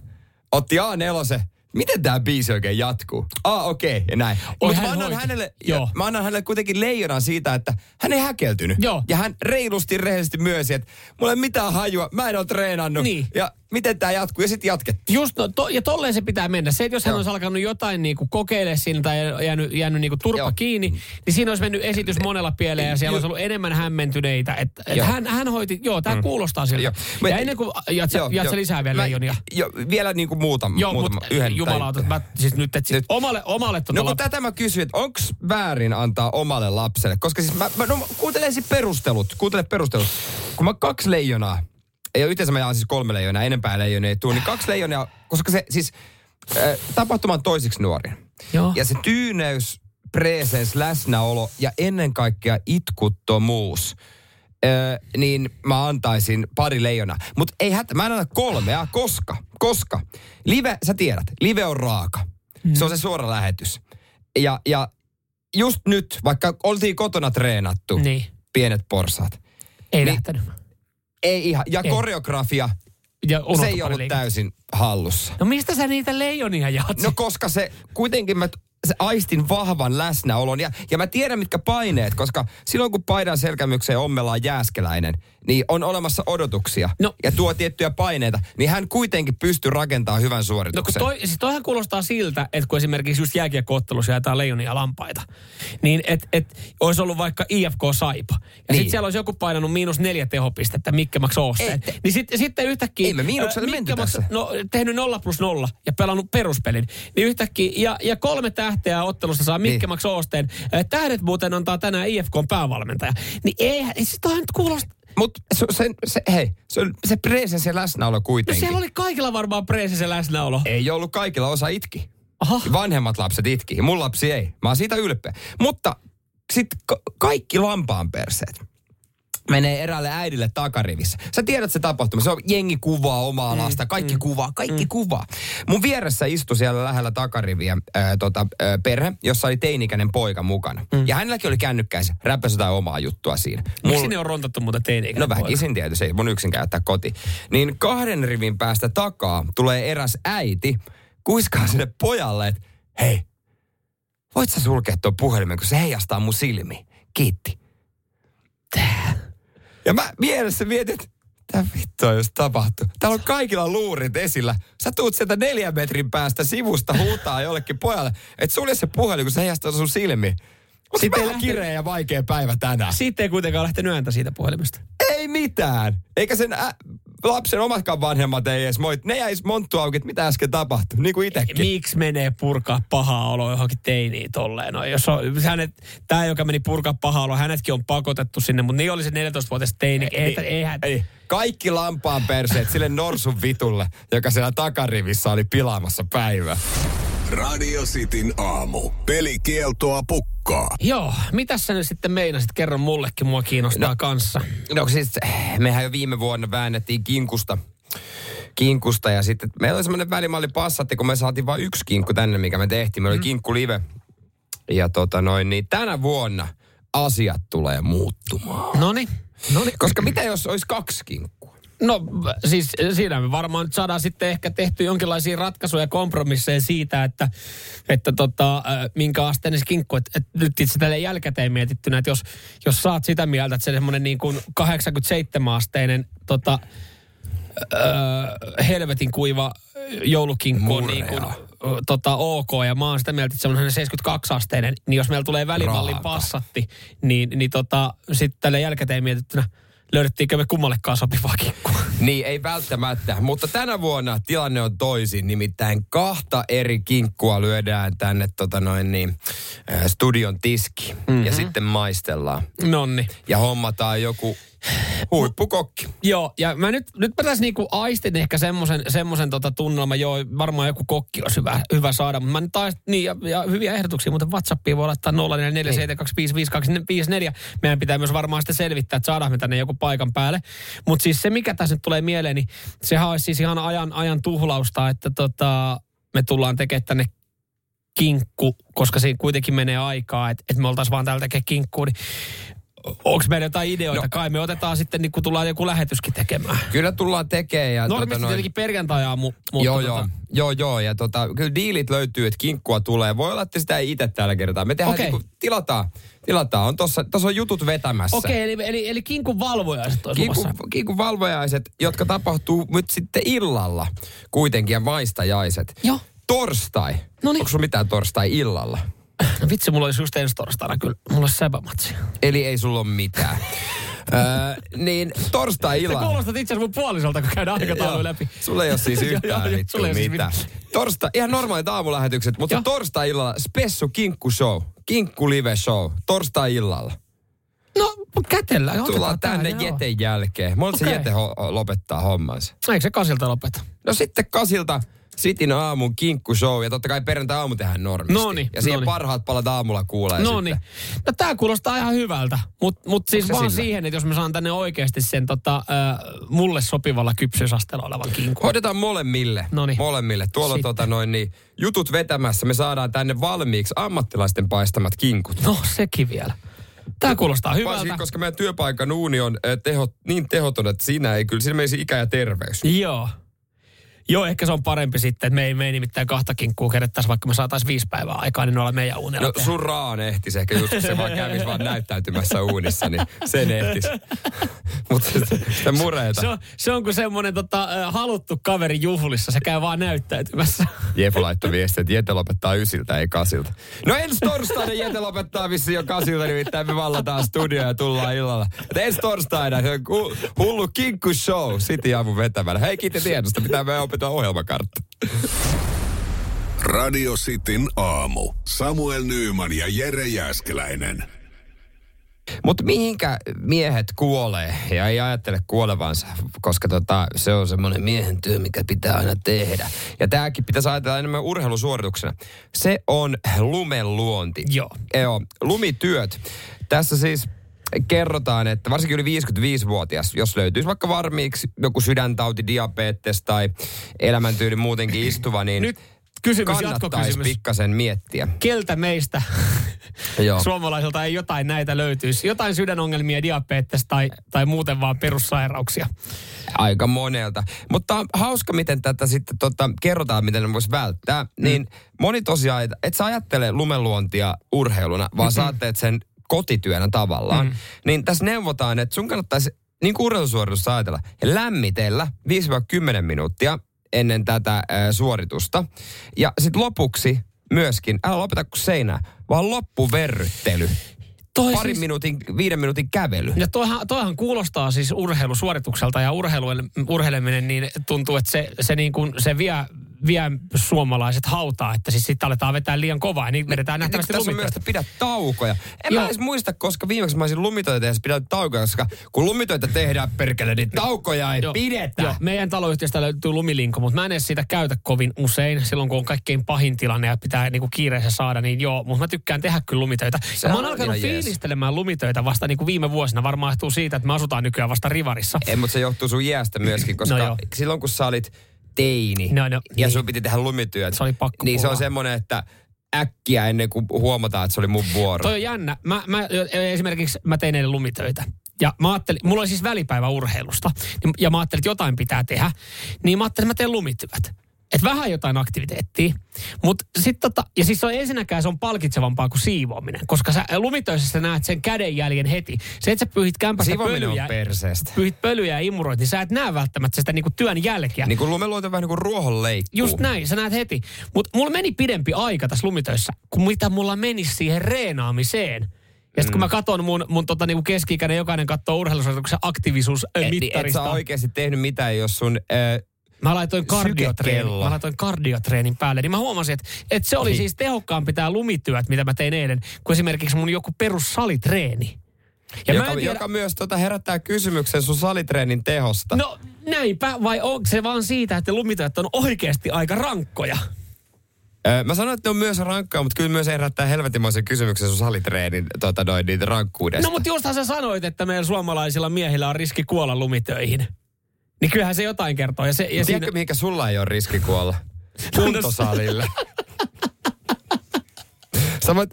Otti A4, miten tämä biisi oikein jatkuu? Ah, okei, okay, ja näin. Mutta mä annan hänelle, Joo. mä annan hänelle kuitenkin leijonan siitä, että hän ei häkeltynyt. Joo. Ja hän reilusti rehellisesti myönsi, että mulla ei mitään hajua, mä en ole treenannut. Niin. Ja miten tämä jatkuu, ja sitten jatkettiin. Just no, to, ja tolleen se pitää mennä. Se, että jos hän olisi alkanut jotain niin kuin kokeile siinä tai jäänyt, jäänyt niin kuin turpa Joo. kiinni, niin siinä olisi mennyt esitys monella pieleen ja siellä olisi ollut enemmän hämmentyneitä. Että et Joo. hän, hän hoiti, joo, tämä mm. kuulostaa siltä. Joo. Ja ennen kuin jat, jat, jat, lisää vielä Mä- leijonia. Jo, vielä niin kuin muutama, Joo, muutama mutta yhden. jumalauta, tai- mä, siis nyt, et, siis Nyt. omalle, omalle tota No kun lap- tätä mä kysyin, että onko väärin antaa omalle lapselle? Koska siis mä, mä no, kuuntele ensin perustelut, kuuntele perustelut. Kun mä kaksi leijonaa, ei ole yhteensä mä jaan siis kolme leijonaa, enempää leijonia ei tule, niin kaksi leijonaa, koska se siis äh, tapahtuma on toisiksi nuorin. Joo. Ja se tyyneys, presens, läsnäolo ja ennen kaikkea itkuttomuus, Öö, niin mä antaisin pari leijonaa. Mutta ei hätä, mä en anna kolmea, koska, koska live, sä tiedät, live on raaka. Mm. Se on se suora lähetys. Ja, ja just nyt, vaikka oltiin kotona treenattu, Niin. pienet porsaat, Ei niin- lähtenyt. Ei ihan, ja Ei. koreografia, Ja se ei ollut täysin hallussa. No mistä sä niitä leijonia jaat? No koska se kuitenkin mä se aistin vahvan läsnäolon ja, ja mä tiedän mitkä paineet, koska silloin kun paidan selkämykseen ommellaan jääskeläinen, niin on olemassa odotuksia No. ja tuo tiettyjä paineita, niin hän kuitenkin pystyy rakentamaan hyvän No kun suorituksen. toi, siis toihan kuulostaa siltä, että kun esimerkiksi just jääkiekkoottelussa jaetaan leijonia lampaita, niin et, et olisi ollut vaikka IFK Saipa. Ja niin. Sitten siellä olisi joku painanut miinus neljä tehopistettä Mikke Max Oosteen. Ei, Niin sitten sitten yhtäkkiä... Ei me miinukselle ää, menty tässä. No tehnyt nolla plus nolla ja pelannut peruspelin. Niin yhtäkkiä, ja, ja kolme tähteä ottelusta saa Mikke Niin. Max Oosteen. Ää, Tähdet muuten antaa tänään IFKn päävalmentaja. Niin eihän, siis toihan nyt kuulostaa... Mutta se, se, se, hei, se, se presens ja läsnäolo No kuitenkin. siellä oli kaikilla varmaan preesissä läsnäolo. Ei ollut kaikilla osa itki. Aha. Vanhemmat lapset itki. Mun lapsi ei. Mä oon siitä ylpeä. Mutta sitten ka- kaikki lampaanperseet menee eräälle äidille takarivissä. Sä tiedät se tapahtuma. Se on jengi kuvaa omaa lasta. Kaikki kuvaa, kaikki kuvaa. Mun vieressä istui siellä lähellä takariviä ää, tota, ää, perhe, jossa oli teinikäinen poika mukana. Ja hänelläkin oli kännykkäissä. Räppäsi jotain omaa juttua siinä. Miksi ne on rontattu muuten teini No väkisin tietysti, ei mun yksin käyttää koti. Niin kahden rivin päästä takaa tulee eräs äiti, kuiskaa sinne pojalle, että hei, voit sä sulkea tuon puhelimen, kun se heijastaa mun silmiin. Kiitti. Tää. Ja mä mielessä mietin, että mitä vittua jos tapahtuu. Täällä on kaikilla luurit esillä. Sä tuut sieltä neljän metrin päästä sivusta huutaa jollekin pojalle, että sulje se puhelin, kun se heijastaa sun silmiin. Mutta Sitten vähän lähtee- kireä ja vaikea päivä tänään. Siitä ei kuitenkaan lähtenyt ääntä siitä puhelimesta. Ei mitään. Eikä sen ä- lapsen omatkaan vanhemmat ei edes moit. Ne jäis monttu auki, että mitä äsken tapahtui. Niin kuin itekin. Miksi menee purkaa pahaa oloa johonkin teiniin tolleen? No, jos on, hänet, tämä, joka meni purkaa pahaa oloa, hänetkin on pakotettu sinne, mutta niin oli se 14-vuotias teini. Ei, ei, eihän, Ei. Kaikki lampaan perseet sille norsun vitulle, joka siellä takarivissä oli pilaamassa päivää. Radio Cityn aamu. Pelikieltoa pukkaa. Joo, mitä sä nyt sitten meinasit? Kerro mullekin, mua kiinnostaa no. kanssa. No siis, mehän jo viime vuonna väännettiin kinkusta. Kinkusta ja sitten meillä oli semmoinen välimalli passatti, kun me saatiin vain yksi kinkku tänne, mikä me tehtiin. Meillä oli kinkku live. Ja tota noin, niin tänä vuonna asiat tulee muuttumaan. Noni, noni. Koska mitä jos olisi kaksi kinkkua? No siis siinä me varmaan nyt saadaan sitten ehkä tehty jonkinlaisia ratkaisuja ja kompromisseja siitä, että, että tota, äh, minkä asteinen se kinkku. Että et nyt itse tälle jälkikäteen mietittynä, että jos, jos saat sitä mieltä, että se semmoinen niin kuin 87-asteinen tota, öö, helvetin kuiva joulukinkku on niin kuin, Murrea. ö, tota, ok, ja mä oon sitä mieltä, että se on 72-asteinen, niin jos meillä tulee välimallin Raaka. passatti, niin, niin tota, sitten tälle jälkikäteen mietittynä, löydettiinkö me kummallekaan sopivaa kinkkua? Niin, ei välttämättä. Mutta tänä vuonna tilanne on toisin. Nimittäin kahta eri kinkkua lyödään tänne tota noin niin, äh, studion tiski. Mm-hmm. Ja sitten maistellaan. Nonni. Ja hommataan joku huippukokki. Joo, ja mä nyt, nyt mä tässä niinku aistin ehkä semmoisen semmosen tota tunnelman, joo, varmaan joku kokki olisi hyvä, hyvä saada, mutta mä nyt taas, niin, ja, ja, hyviä ehdotuksia, mutta WhatsAppiin voi laittaa 0447255254. Meidän pitää myös varmaan sitten selvittää, että saadaan me tänne joku paikan päälle. Mutta siis se, mikä tässä nyt tulee mieleen, niin sehän olisi siis ihan ajan, ajan tuhlausta, että tota, me tullaan tekemään tänne kinkku, koska siinä kuitenkin menee aikaa, että, että me oltaisiin vaan täällä tekemään kinkkua, niin onko meillä jotain ideoita? No. Kai me otetaan sitten, niin kun tullaan joku lähetyskin tekemään. Kyllä tullaan tekemään. Ja Normisti tota tietenkin perjantai-aamu, mutta joo, tota, joo, joo, joo. Ja tota, kyllä diilit löytyy, että kinkkua tulee. Voi olla, että sitä ei itse tällä kertaa. Me tehdään, okay. niinku, tilataan, tilataan. On tossa, tossa on jutut vetämässä. Okei, eli, eli, eli kinkun valvojaiset Kinkun, luvassa. kinkun valvojaiset, jotka tapahtuu nyt sitten illalla kuitenkin ja maistajaiset. Joo. Torstai. Noniin. Onko sulla mitään torstai illalla? No vitsi, mulla olisi just ensi torstaina kyllä. Mulla olisi säpämatsi. Eli ei sulla ole mitään. öö, niin torstai Sä kuulostat itse asiassa mun puolisolta, kun käydään aikataulu läpi. Sulla ei ole siis yhtään joo, ei siis mitään. mitään. Torstai, ihan normaalit aamulähetykset, mutta Joo. torstai illalla spessu kinkku show. Kinkku live show. Torstai illalla. No, mut kätellään. Tullaan tänne tää, joo. Jeten jälkeen. Mä se Okei. Jete ho- lopettaa hommansa. Eikö se kasilta lopeta? No sitten kasilta Sitin aamun kinkku show ja totta kai perjantai aamu tehdään normisti. Noniin, ja siihen noniin. parhaat palat aamulla kuulee No niin. No tää kuulostaa ihan hyvältä. Mutta mut siis Onko vaan sillä? siihen, että jos mä saan tänne oikeasti sen tota, äh, mulle sopivalla kypsyysasteella olevan kinkun. Hoidetaan molemmille. Noniin. Molemmille. Tuolla on Sitten. tota noin niin, jutut vetämässä. Me saadaan tänne valmiiksi ammattilaisten paistamat kinkut. No sekin vielä. Tää kuulostaa hyvältä. Varsinkin, koska meidän työpaikan uuni on äh, teho, niin tehoton, että siinä ei kyllä, siinä menisi ikä ja terveys. Joo. Joo, ehkä se on parempi sitten, että me ei, me ei nimittäin kahta kinkkua kerättäisi, vaikka me saataisiin viisi päivää aikaa, niin noilla meidän unella No tehdä. sun raan ehtis ehkä just, kun se vaan kävisi vaan näyttäytymässä uunissa, niin sen ehtis. Mutta sitä mureita. Se on, se on kuin semmoinen tota, haluttu kaveri juhlissa, se käy vaan näyttäytymässä. Jefu laittoi viestiä, että Jete lopettaa ysiltä, ei kasilta. No ensi torstaina Jete lopettaa vissiin jo kasilta, nimittäin me vallataan studio ja tullaan illalla. Et ensi torstaina se hullu kinkku show, City aamu vetämällä. Hei kiitos tiedosta, pitää me opettaa ohjelmakartta. Radio Cityn aamu. Samuel Nyyman ja Jere Jäskeläinen. Mutta mihinkä miehet kuolee ja ei ajattele kuolevansa, koska tota, se on semmoinen miehen työ, mikä pitää aina tehdä. Ja tämäkin pitäisi ajatella enemmän urheilusuorituksena. Se on lumenluonti. Joo. Joo, lumityöt. Tässä siis kerrotaan, että varsinkin yli 55-vuotias, jos löytyisi vaikka varmiiksi joku sydäntauti, diabetes tai elämäntyyli muutenkin istuva, niin Nyt kysymys, kannattaisi pikkasen miettiä. Keltä meistä Joo. suomalaisilta ei jotain näitä löytyisi? Jotain sydänongelmia, diabetes tai, tai muuten vaan perussairauksia. Aika monelta. Mutta on hauska, miten tätä sitten tota, kerrotaan, miten ne voisi välttää. Mm. Niin moni tosiaan, et- et sä ajattele lumenluontia urheiluna, vaan mm-hmm. sä ajattelet sen kotityönä tavallaan. Mm. Niin tässä neuvotaan, että sun kannattaisi niin kuin urheilusuoritusta ajatella, lämmitellä 5-10 minuuttia ennen tätä äh, suoritusta. Ja sitten lopuksi myöskin, älä lopeta kuin seinää, vaan loppuverryttely. Toi Parin siis- minuutin, viiden minuutin kävely. Ja toihan, toihan kuulostaa siis urheilusuoritukselta ja urheilu, urheileminen, niin tuntuu, että se, se, niin kuin, se vie, vie suomalaiset hautaa, että siis sitten aletaan vetää liian kovaa niin vedetään Niin, nähtävästi tässä on myös, pidä taukoja. En Joo. mä edes muista, koska viimeksi mä olisin lumitöitä tehdä pidä taukoja, koska kun lumitöitä tehdään perkele, niin taukoja ei Joo. pidetä. Joo, meidän taloyhtiöstä löytyy lumilinko, mutta mä en edes sitä käytä kovin usein. Silloin kun on kaikkein pahin tilanne ja pitää niinku kiireessä saada, niin joo. Mutta mä tykkään tehdä kyllä lumitöitä. Se mä on oon alkanut ihan jees. fiilistelemään lumitöitä vasta niinku viime vuosina. Varmaan johtuu siitä, että me asutaan nykyään vasta rivarissa. Ei, mutta se johtuu sun iästä myöskin, koska No joo. silloin kun sä olit teini No, no, ja niin. sun piti tehdä lumityöt, Se oli pakko niin se on semmoinen, että äkkiä ennen kuin huomataan, että se oli mun vuoro. Toi on jännä. Mä, mä, esimerkiksi mä tein eilen lumitöitä. Ja mä ajattelin, mulla oli siis välipäivä urheilusta. Ja mä ajattelin, että jotain pitää tehdä. Niin mä ajattelin, että mä teen lumityöt. Että vähän jotain aktiviteettia. Mut sit tota, ja siis se on ensinnäkään se on palkitsevampaa kuin siivoaminen. Koska sä lumitöissä sä näet sen kädenjäljen heti. Se, että sä pyyhit kämpästä Siivominen on pölyjä, perseestä. pyyhit pölyjä ja imuroit, niin sä et näe välttämättä sitä niinku työn jälkeä. Niin kuin lumeluoto vähän niin kuin ruohonleikkuu. Just näin, sä näet heti. Mutta mulla meni pidempi aika tässä lumitöissä, kuin mitä mulla menisi siihen reenaamiseen. Ja sitten kun Mm. mä katson mun, mun tota, niinku keski-ikäinen, jokainen katsoo urheilusuorituksen Et, niin, et aktiivisuusmittarista. sä oikeasti tehnyt mitään, jos sun... Äh, Mä laitoin mä laitoin kardiotreenin päälle, niin mä huomasin, että, että se oli Niin. siis tehokkaampi tää lumityöt, mitä mä tein eilen, kuin esimerkiksi mun joku perussalitreeni. Ja joka, mä tiedä, joka myös tota herättää kysymyksen sun salitreenin tehosta. no näinpä, vai onko se vaan siitä, että lumityöt on oikeasti aika rankkoja? Mä sanoin, että ne on myös rankkaa, mutta kyllä myös herättää helvetimoisen kysymyksen sun salitreenin tota, noin, niitä rankkuudesta. No mutta justhan sä sanoit, että meillä suomalaisilla miehillä on riski kuolla lumitöihin. Niin kyllähän se jotain kertoo. Ja se, ja Tiedätkö, siinä, mihinkä sulla ei ole riski kuolla? Kuntosalille. Sä voit,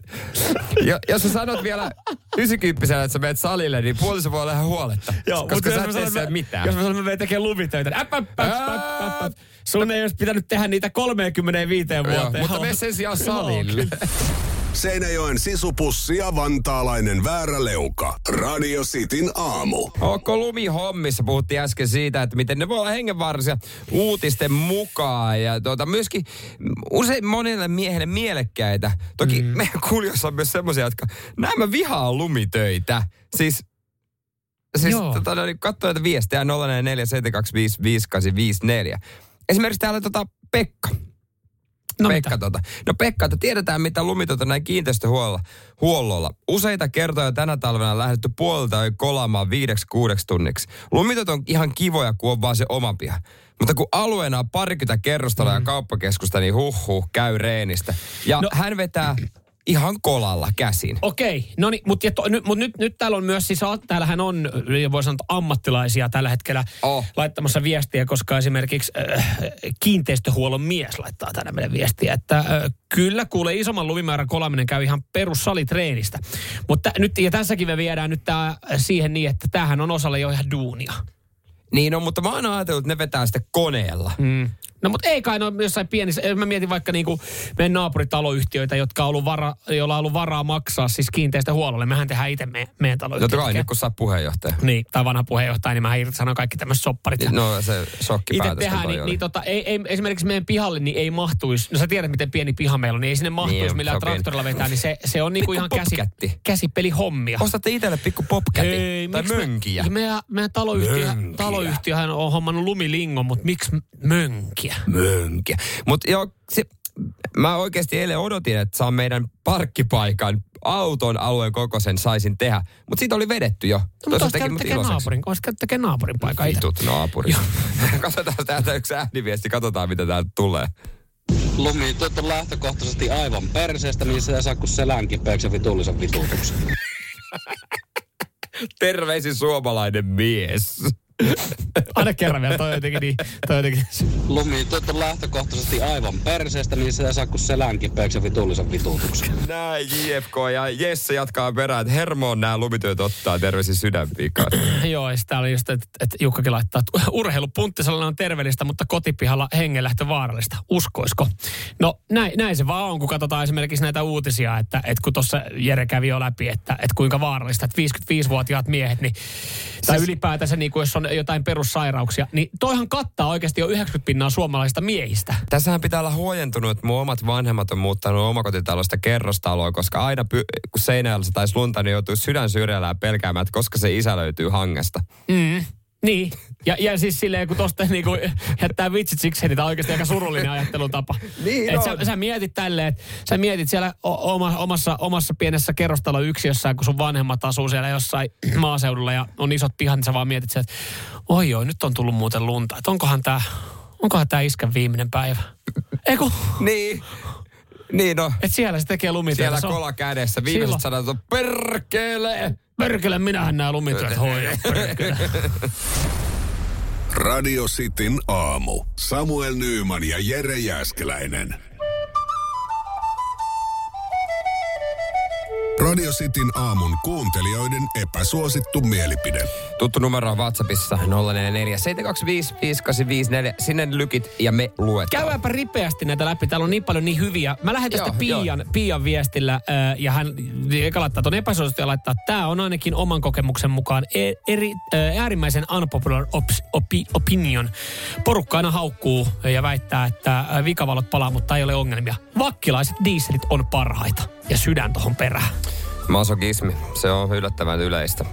jo, jos sä sanot vielä 90 että sä menet salille, niin puoliso voi olla ihan huoletta. koska sä et tee siellä mitään. Jos mä sanon, että mä menen tekemään lumitöitä, niin äp, äp, äp, äp, äp. Sun ei olisi pitänyt tehdä niitä 35 Joo, vuoteen. mutta mene sen sijaan salille. Seinäjoen sisupussi ja vantaalainen vääräleuka. Radio Cityn aamu. Onko lumihommissa? Puhuttiin äsken siitä, että miten ne voi olla hengenvaarallisia uutisten mukaan. Ja tuota, myöskin usein monille miehille mielekkäitä. Toki mm. meidän kuulijoissa on myös semmoisia, jotka nämä vihaa lumitöitä. Siis Siis tota, no, niin katso näitä viestejä 0447255854. Esimerkiksi täällä tota Pekka. No Pekka, mitä? tota. no Pekka, että tiedetään mitä lumitot on näin kiinteistöhuollolla. Huollolla. Useita kertoja tänä talvena on lähdetty puolelta kolaamaan viideksi kuudeksi tunniksi. Lumitot on ihan kivoja, kun on vaan se oma piha. Mutta kun alueena on parikymmentä kerrostaloa mm. ja kauppakeskusta, niin huh huh, käy reenistä. Ja. No- hän vetää ihan kolalla käsin. Okei, no niin, mutta nyt, mut nyt, nyt täällä on myös, siis täällähän on, voi sanoa, ammattilaisia tällä hetkellä Oh. laittamassa viestiä, koska esimerkiksi äh, kiinteistöhuollon mies laittaa tänne meille viestiä, että äh, kyllä kuule isomman lumimäärän kolaminen käy ihan perussalitreenistä. Mutta nyt, ja tässäkin me viedään nyt tää siihen niin, että tämähän on osalle jo ihan duunia. Niin on, mutta mä oon ajatellut, että ne vetää sitten koneella. Mm. No mutta ei kai no jossain pienissä, mä mietin vaikka niinku meidän naapuritaloyhtiöitä, jotka on ollut vara, joilla on ollut varaa maksaa siis kiinteistöhuollolle. Mehän tehdään itse me, meidän Totta taloyhtiöt. kai, nyt kun saa puheenjohtaja. Niin, tai vanha puheenjohtaja, niin mä irtisanon kaikki tämmöiset sopparit. No se shokki Itse tehdään, niin, niin tota, ei, ei, esimerkiksi meidän pihalle niin ei mahtuisi, no sä tiedät miten pieni piha meillä on, niin ei sinne mahtuisi Niin, millään traktorilla vetää, niin se, se on niinku ihan käsi, popcatti. käsipelihommia. Ostatte itselle pikku popkäti tai miksi me- mönkiä. Meidän, meidän taloyhtiö, Mönkiä. Taloyhtiöhän on hommannut lumilingon, mutta miksi mönkiä? Mönkiä. Mutta joo, se, mä oikeasti eilen odotin, että saan meidän parkkipaikan auton alueen kokoisen saisin tehdä. Mutta siitä oli vedetty jo. No, mutta olisi teki käynyt mut tekemään naapurin, olisi käynyt tekemään naapurin paikkaa itse. Vitut naapuri. katsotaan täältä yksi ääniviesti, katsotaan mitä täältä tulee. Lumityöt on lähtökohtaisesti aivan perseestä, niin se ei saa kuin selän kipeäksi ja vitullisen vitutuksen. Terveisin suomalainen mies. Aina kerran vielä, toi on jotenkin niin, toi on jotenkin... Lumityöt on lähtökohtaisesti aivan perseestä, niin se ei saa kuin selän kipeäksi ja vitullisen vitutuksen. Näin JFK ja Jesse jatkaa perään, että hermoon nämä lumityöt ottaa terveisin sydänpikaan. Joo, ja sitä oli just, että, että Jukkakin laittaa, että urheilupunttisella on terveellistä, mutta kotipihalla hengenlähtö vaarallista. Uskoisko? No näin, näin se vaan on, kun katsotaan esimerkiksi näitä uutisia, että, että kun tuossa Jere kävi jo läpi, että, että kuinka vaarallista, että 55-vuotiaat miehet, niin, tai Siis- ylipäätänsä niin kuin jos on jotain perussairauksia, niin toihan kattaa oikeasti jo 90 pinnaa suomalaisista miehistä. Tässähän pitää olla huojentunut, että mun omat vanhemmat on muuttanut omakotitalosta kerrostaloa, koska aina py- kun seinäjällä taisi lunta, niin joutuu sydän syrjällään pelkäämään, että koska se isä löytyy hangesta. Mm. Niin, ja, ja siis silleen, kun tosta niinku jättää vitsit siksi, niin tämä on oikeasti aika surullinen ajattelutapa. Niin Et sä, sä, mietit tälleen, että sä mietit siellä o- oma, omassa, omassa pienessä kerrostaloyksiössä, kun sun vanhemmat asuu siellä jossain maaseudulla ja on isot pihat, niin sä vaan mietit että oi joo, nyt on tullut muuten lunta. Että onkohan tää, onkohan tää iskän viimeinen päivä? Eiku, Niin. Niin no. että siellä se tekee lumityötä. Siellä kola kädessä. Viimeiset sanat on perkele. Perkele, minähän nämä lumityöt hoidan. Radio Cityn aamu. Samuel Nyyman ja Jere Jäskeläinen. Radio Cityn aamun kuuntelijoiden epäsuosittu mielipide. Tuttu numero on WhatsAppissa 044 725 5854. Sinne lykit ja me luetaan. Käydäänpä ripeästi näitä läpi. Täällä on niin paljon niin hyviä. Mä lähden tästä Joo, Pian, Pian viestillä äh, ja hän eka laittaa tuon epäsuosittu ja laittaa, että tämä on ainakin oman kokemuksen mukaan e- eri, äh, äärimmäisen unpopular ops, opi, opinion. Porukka aina haukkuu ja väittää, että vikavalot palaa, mutta ei ole ongelmia. Vakkilaiset dieselit on parhaita ja sydän tohon perään. Masokismi. Se on yllättävän yleistä.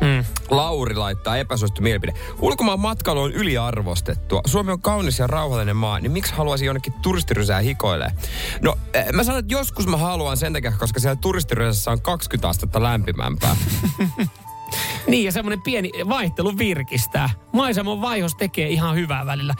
Mm. Lauri laittaa epäsuosittu mielipide. Ulkomaan matkailu on yliarvostettua. Suomi on kaunis ja rauhallinen maa, niin miksi haluaisi jonnekin turistirysää hikoilee? No, eh, mä sanon, että joskus mä haluan sen takia, koska siellä turistirysässä on 20 astetta lämpimämpää. Niin, ja semmoinen pieni vaihtelu virkistää. Maisemon vaihos tekee ihan hyvää välillä.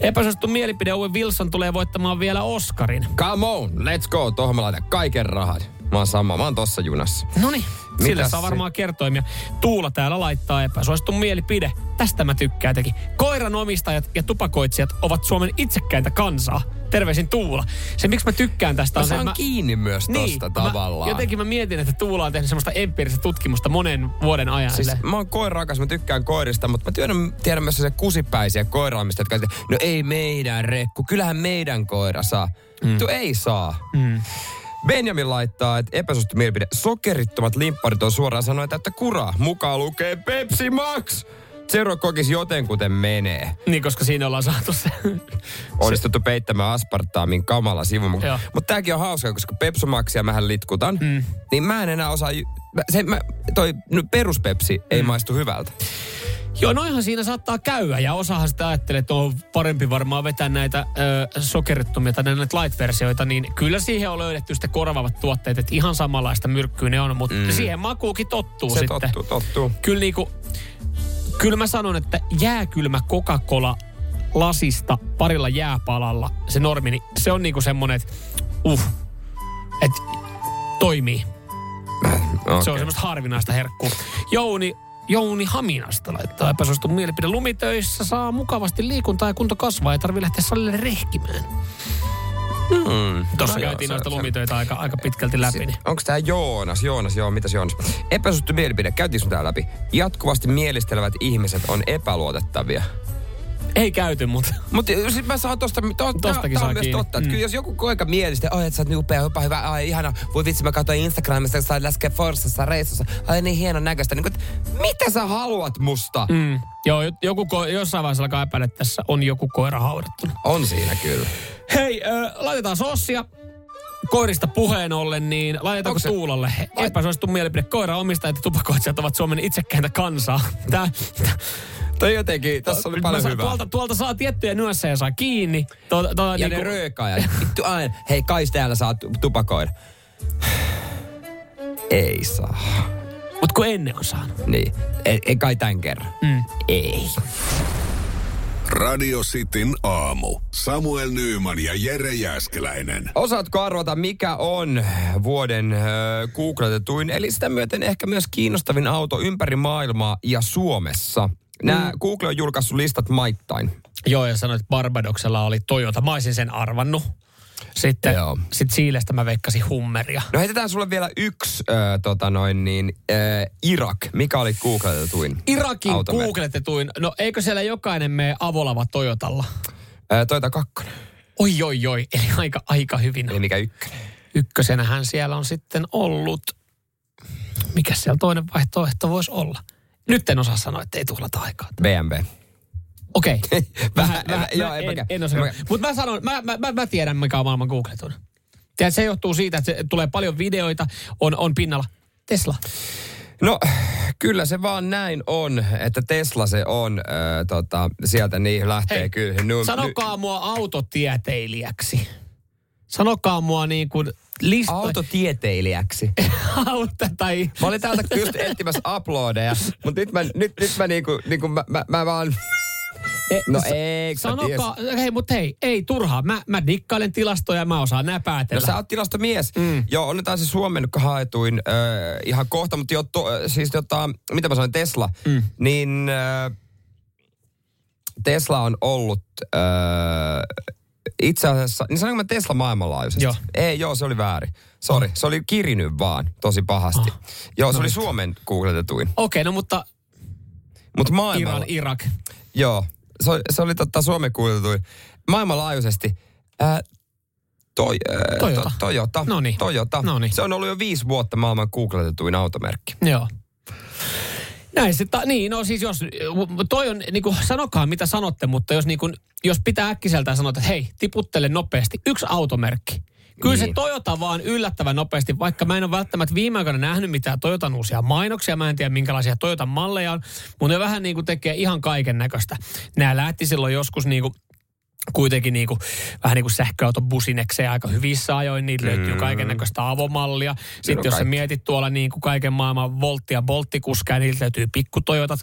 Epäsuosittu mielipide Owen Wilson tulee voittamaan vielä Oscarin. Come on, let's go. Tuohon mä laitan kaiken rahat. Mä oon sama, mä oon tossa junassa. No niin, sille Mitäs saa varmaan kertoimia. Tuula täällä laittaa epäsuosittu mielipide. Tästä mä tykkään teki. Koiran omistajat ja tupakoitsijat ovat Suomen itsekkäintä kansaa. Terveisin Tuula. Se miksi mä tykkään tästä Mä on se, että mä, kiinni myös tosta niin, tavallaan. Mä, jotenkin mä mietin, että Tuula on tehnyt semmoista empiiristä tutkimusta monen vuoden ajan. Siis mä oon koirakas, mä tykkään koirista, mutta mä tiedän, tiedän myös se kusipäisiä koiraamista, jotka no ei meidän rekku, kyllähän meidän koira saa. Mm. Tu ei saa. mm. Benjamin laittaa, että epäsuosittu mielipide. Sokerittomat limpparit on suoraan sanoen täyttä kuraa. Mukaan lukee Pepsi Max. Zero kokis jotenkuten menee. Niin, koska siinä ollaan saatu se. Onnistuttu peittämään aspartaamin kamala sivu. Mutta tääkin on hauska, koska Pepsomaxia mähän litkutan. Mm. Niin mä en enää osaa... mä- Se, mä, toi no, peruspepsi mm. ei maistu hyvältä. Joo, noinhan siinä saattaa käydä ja osahan sitä ajattelee, että on parempi varmaan vetää näitä ö, sokerittomia tai näitä light-versioita, niin kyllä siihen on löydetty sitten korvaavat tuotteet, että ihan samanlaista myrkkyä ne on, mutta mm. siihen makuukin tottuu Se sitten. tottuu, tottuu. Kyllä niinku, kyllä mä sanon, että jääkylmä Coca-Cola lasista parilla jääpalalla, se normi, niin se on niinku semmonen, että uh, että toimii. Okay. Se on semmoista harvinaista herkkua. Jouni, Jouni Haminasta laittaa epäsuosittu mielipide. Lumitöissä saa mukavasti liikuntaa ja kunto kasvaa. Ei tarvi lähteä salille rehkimään. Mm. Tuossa No käytiin se- noista se- lumitöitä aika, aika pitkälti läpi. Niin. Onko tämä Joonas? Joonas, joo, mitäs Joonas? Epäsuosittu mielipide, käytiinkö me tää läpi? Jatkuvasti mielistelevät ihmiset on epäluotettavia. Ei käyty, mutta Mutta siis mä saan tosta, to, Tostakin saa myös kiinni. totta. Että Mm. kyllä jos joku koika mielistä, oi että sä oot niin upea, upea, hyvä, ai ihana, voi vitsi mä katsoin Instagramissa, kun sä oot läskeä Forsassa reissussa, ai niin hienon näköistä. Niin, kuin, että mitä sä haluat musta? Mm. joo, joku, ko- jossain vaiheessa alkaa epäillä, että tässä on joku koira haudattuna. On siinä kyllä. Hei, äh, laitetaan sossia. Koirista puheen ollen, niin laitetaanko se- Tuulalle epäsuosittu mielipide. Koira omistajat ja tupakoitsijat ovat Suomen itsekkäintä kansaa. Tää, Toi jotenkin, tässä oli paljon hyvää. Tuolta, tuolta saa tiettyjä nyansseja saa kiinni. Tuolta, tuolta Ja niinku, ne röökaajat. Vittu aina. Hei, kai täällä saa tu- tupakoida. Ei saa. Mutta kun ennen on saanut. Niin. Ei, ei kai tämän kerran. Mm. Ei. Radio Cityn aamu. Samuel Nyyman ja Jere Jäskeläinen. Osaatko arvata, mikä on vuoden äh, googletetuin, eli sitä myöten ehkä myös kiinnostavin auto ympäri maailmaa ja Suomessa? Nämä Google on julkaissut listat maittain. Joo, ja sanoit, että Barbadoksella oli Toyota. Mä olisin sen arvannut. Sitten Joo. sit Siilestä mä veikkasin Hummeria. No heitetään sulle vielä yksi, äh, tota noin niin, äh, Irak. Mikä oli googletetuin? Irakin automerkki? googletetuin. No eikö siellä jokainen mene avolava Toyotalla? Äh, Toyota 2. Oi, oi, oi. Eli aika, aika hyvin. Eli mikä ykkönen? Ykkösenähän siellä on sitten ollut... Mikä siellä toinen vaihtoehto voisi olla? Nyt en osaa sanoa, että ei tuhlata aikaa. BMW. Okei. Vähän, Mä- vähän, joo, mä en en, mäkään. en osaa. Mutta mä sanon, mä, mä, mä, mä tiedän, mikä on maailman googletun. Tiedät, se johtuu siitä, että se tulee paljon videoita, on, on pinnalla. Tesla. No, kyllä se vaan näin on, että Tesla se on, äh, tota, sieltä niin lähtee Hei, kyllä. No, Sanokaa mua autotieteilijäksi. Sanokaa mua niin kuin listo... Autotieteilijäksi. Auto tai... Mä olin täältä just etsimässä uploadeja, mutta nyt mä, nyt, nyt mä niinku, niinku mä, mä, mä vaan... E, No ei, Sanokaa, hei, mutta hei, ei turhaa. Mä, mä dikkailen tilastoja ja mä osaan nää No päätellä. sä oot tilastomies. Mm. Joo, onnetaan se Suomen haetuin äh, ihan kohta, mutta jo to, siis tota, mitä mä sanoin, Tesla. Mm. Niin äh, Tesla on ollut äh, itse asiassa, niin sanoinko mä Tesla maailmanlaajuisesti? Joo. Ei, joo, se oli väärin. Sori, se oli kirinyt vaan tosi pahasti. Ah. Joo, se No oli nyt. Suomen googletetuin. Okei, no mutta Mutta maailmalla... Iran, Irak. Joo, se, se oli totta Suomen kuultuin. Maailmanlaajuisesti ää, toi, ää, Toyota. To, Toyota. Noniin. Toyota. Noniin. Se on ollut jo viisi vuotta maailman googletetuin automerkki. Joo. Näin se, ta, niin, no siis jos, toi on, niin kuin, sanokaa mitä sanotte, mutta jos, niin kuin, jos pitää äkkiseltään sanoa, että hei, tiputtele nopeasti, yksi automerkki. Kyllä se Niin. Toyota vaan yllättävän nopeasti, vaikka mä en ole välttämättä viime aikoina nähnyt mitään Toyotan uusia mainoksia, mä en tiedä minkälaisia Toyotan malleja on, mutta ne vähän niin kuin tekee ihan kaiken näköistä. Nämä lähti silloin joskus niin kuin kuitenkin niinku, vähän niin kuin sähköautobusinekseen aika hyvissä ajoin, niitä löytyy kaiken näköistä avomallia. Sitten jos sä kaikki. mietit tuolla niin kuin kaiken maailman voltti- ja bolttikuskaa, niiltä löytyy pikkutojotat.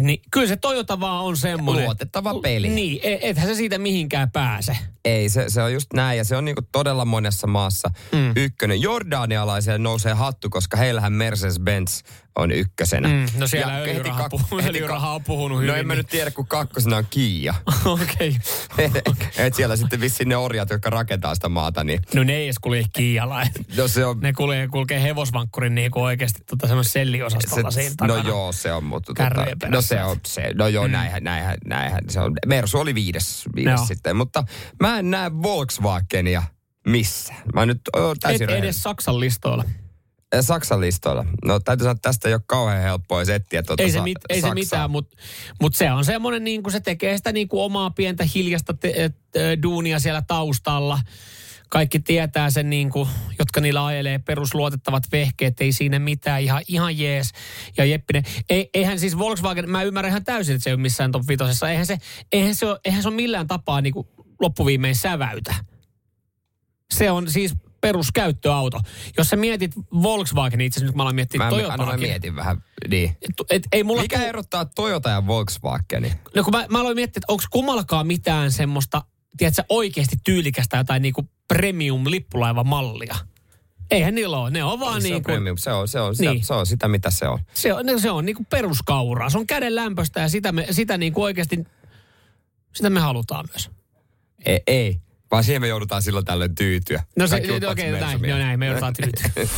Niin kyllä se Toyota vaan on semmoinen. Luotettava peli. Niin, e- ethän se siitä mihinkään pääse. Ei, se, se on just näin ja se on niinku todella monessa maassa mm. ykkönen. Jordanialaisille nousee hattu, koska heillähän Mercedes-Benz on ykkösenä. Mm, no siellä Ja heti öljyraha, kak- puhuu, heti öljyraha on puhunut No hyvin. en mä nyt tiedä, kun kakkosena on Kia. Okei. Et siellä sitten vissiin ne orjat, jotka rakentaa sitä maata, niin No ne ei edes kulje Kiialla. no se on... Ne kulkee, kulkee hevosvankkurin niin kuin oikeasti tota semmoisen selliosastolla siinä no takana. joo, se on, mutta tota, no se on se. No joo, mm. näinhän, näinhän, näinhän, se on. Mersu oli viides, viides Joo. sitten, mutta mä en näe Volkswagenia missään. Mä nyt oon Et täysin edes. Saksan listoilla. Eh, Saksan listoilla. No täytyy sanoa, että tästä ei ole kauhean helppoa settiä tuota ei se, mit, ei se mitään, mutta mut se on semmoinen, niin kuin se tekee sitä niin kuin omaa pientä hiljasta te, ö, duunia siellä taustalla. Kaikki tietää sen, niin kuin, jotka niillä ajelee perusluotettavat vehkeet, ei siinä mitään, ihan, ihan jees. Ja Jeppinen, ei, eihän siis Volkswagen, mä ymmärrän ihan täysin, että se ei ole missään top vitosessa. Eihän se, eihän se, ole, eihän se ole millään tapaa niin kuin loppuviimein säväytä. Se on siis peruskäyttöauto. Jos sä mietit Volkswagen, itse asiassa nyt mä aloin miettiä Mä, mä, mä mietin vähän, niin. Et, et, ei mulla Mikä tuu- erottaa Toyota ja Volkswageni? No kun mä, mä aloin miettiä, että onko kummallakaan mitään semmoista, tiedätkö, oikeasti tyylikästä jotain niinku premium-lippulaivamallia. Eihän niillä ole. Ne on vaan se, niin on kuin, premium. se, on, se, on, Niin. se on sitä, mitä se on. se on, se on niin kuin peruskauraa. Se on käden lämpöstä ja sitä, me, sitä niin kuin oikeasti, sitä me halutaan myös. Ei, ei. Vaan siihen me joudutaan silloin tällöin tyytyä. No se, okei, että näin, no näin, me joudutaan tyytyä.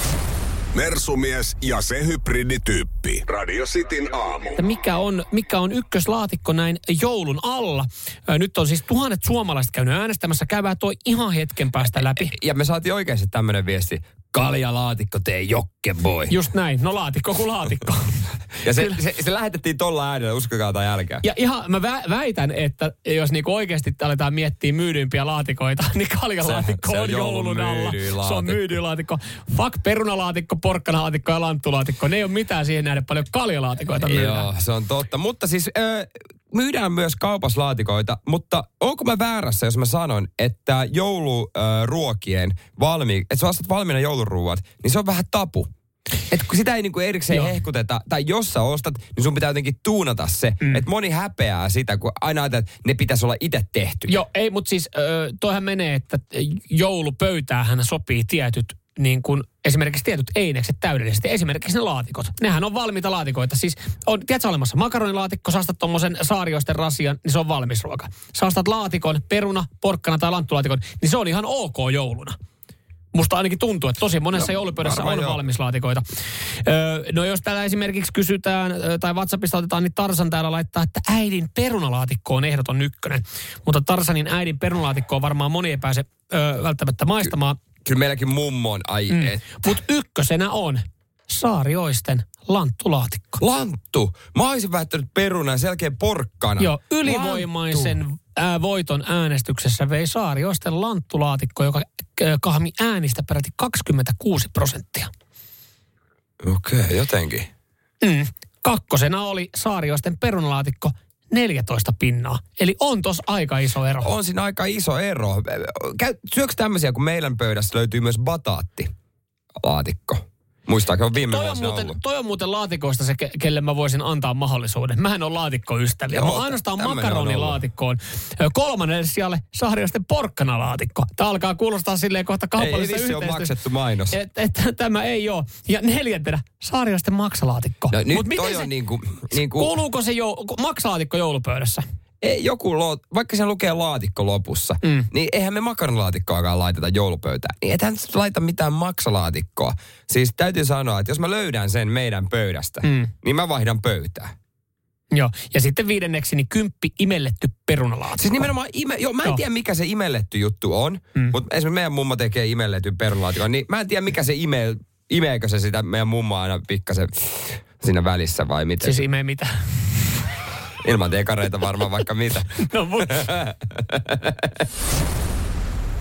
Mersumies ja se hybridityyppi. Radio Cityn aamu. mikä on, mikä on ykköslaatikko näin joulun alla. Nyt on siis tuhannet suomalaiset käynyt äänestämässä. Käydään toi ihan hetken päästä läpi. Ja me saatiin oikeasti tämmöinen viesti. Kaljalaatikko tee jokke boy. Just näin. No laatikko kuin laatikko. Ja se, se, se, lähetettiin tolla äänellä, uskokaa tai älkää. Ja ihan mä vä- väitän, että jos niinku oikeasti aletaan miettiä myydyimpiä laatikoita, niin kaljalaatikko Se- se on on joulun alla. Se on myydyin laatikko. Fuck perunalaatikko, porkkanalaatikko ja lanttulaatikko. Ne ei ole mitään siihen nähden paljon kaljalaatikoita myydään. Joo, se on totta. Mutta siis ö, myydään myös kaupassa laatikoita, mutta onko mä väärässä, jos mä sanon, että jouluruokien valmi, että sä ostat valmiina jouluruuat, niin se on vähän tapu. Et kun sitä ei niinku erikseen Joo. hehkuteta, tai jos sä ostat, niin sun pitää jotenkin tuunata se. Mm. Että moni häpeää sitä, kun aina ajatellaan, että ne pitäisi olla itse tehty. Joo, ei, mutta siis toihan menee, että joulupöytäähän sopii tietyt niin kuin esimerkiksi tietyt einekset täydellisesti. Esimerkiksi ne laatikot. Nehän on valmiita laatikoita. Siis on, tiedätkö olemassa makaronilaatikko, saastat tuommoisen saarioisten rasian, niin se on valmis ruoka. Saastat laatikon, peruna, porkkana tai lanttulaatikon, niin se on ihan ok jouluna. Musta ainakin tuntuu, että tosi monessa No, joulupöydässä on joo. valmislaatikoita. Öö, no jos täällä esimerkiksi kysytään, tai WhatsAppista otetaan, niin Tarsan täällä laittaa, että äidin perunalaatikko on ehdoton ykkönen. Mutta Tarsanin äidin perunalaatikkoa varmaan moni ei pääse ö, välttämättä maistamaan. Kyllä meilläkin mummo on, ai mm. et. Mutta ykkösenä on Saarioisten lanttulaatikko. Lanttu. Mä olisin väittänyt peruna ja sen jälkeen porkkana. Joo, ylivoimaisen ää, voiton äänestyksessä vei Saarioisten lanttulaatikko, joka kahmi äänistä peräti 26 prosenttia. Okei, okay, jotenkin. Mm. Kakkosena oli Saarioisten perunalaatikko 14 pinnaa. Eli on tos aika iso ero. On siinä aika iso ero. Syöks tämmöisiä, kun meidän pöydässä löytyy myös bataatti laatikko? Muistaakseni on viime Toi on, muuten, ollut. toi on muuten laatikoista se, ke- kelle mä voisin antaa mahdollisuuden. Mähän on laatikkoystäviä. Joo, Mä ainoastaan tämmönen on makaronilaatikkoon. Kolmannelle sijalle Saarioisten porkkanalaatikko. Tämä alkaa kuulostaa silleen kohta Ei, ei ole yhteistyöstä. maksettu mainos. Et, et, tämä ei ole. Ja neljäntenä Saarioisten maksalaatikko. No, nyt Mut toi se, on niinku, niinku Kuuluuko se jo, maksalaatikko joulupöydässä? Ei, joku, vaikka se lukee laatikko lopussa, Mm. niin eihän me makaronilaatikkoakaan laiteta joulupöytään. Niin ethän laita mitään maksalaatikkoa. Siis täytyy sanoa, että jos mä löydän sen meidän pöydästä, Mm. niin mä vaihdan pöytää. Joo. Ja sitten viidenneksi niin kymppi imelletty perunalaatikko. Siis nimenomaan, ime, joo, mä en Joo. tiedä mikä se imelletty juttu on, Mm. mutta esimerkiksi meidän mummo tekee imelletyn perunalaatikon, niin mä en tiedä mikä se ime, imeekö se sitä meidän mummoa aina pikkasen siinä välissä vai miten. Siis imee mitä? Ilman tekareita varmaan vaikka mitä. No mut.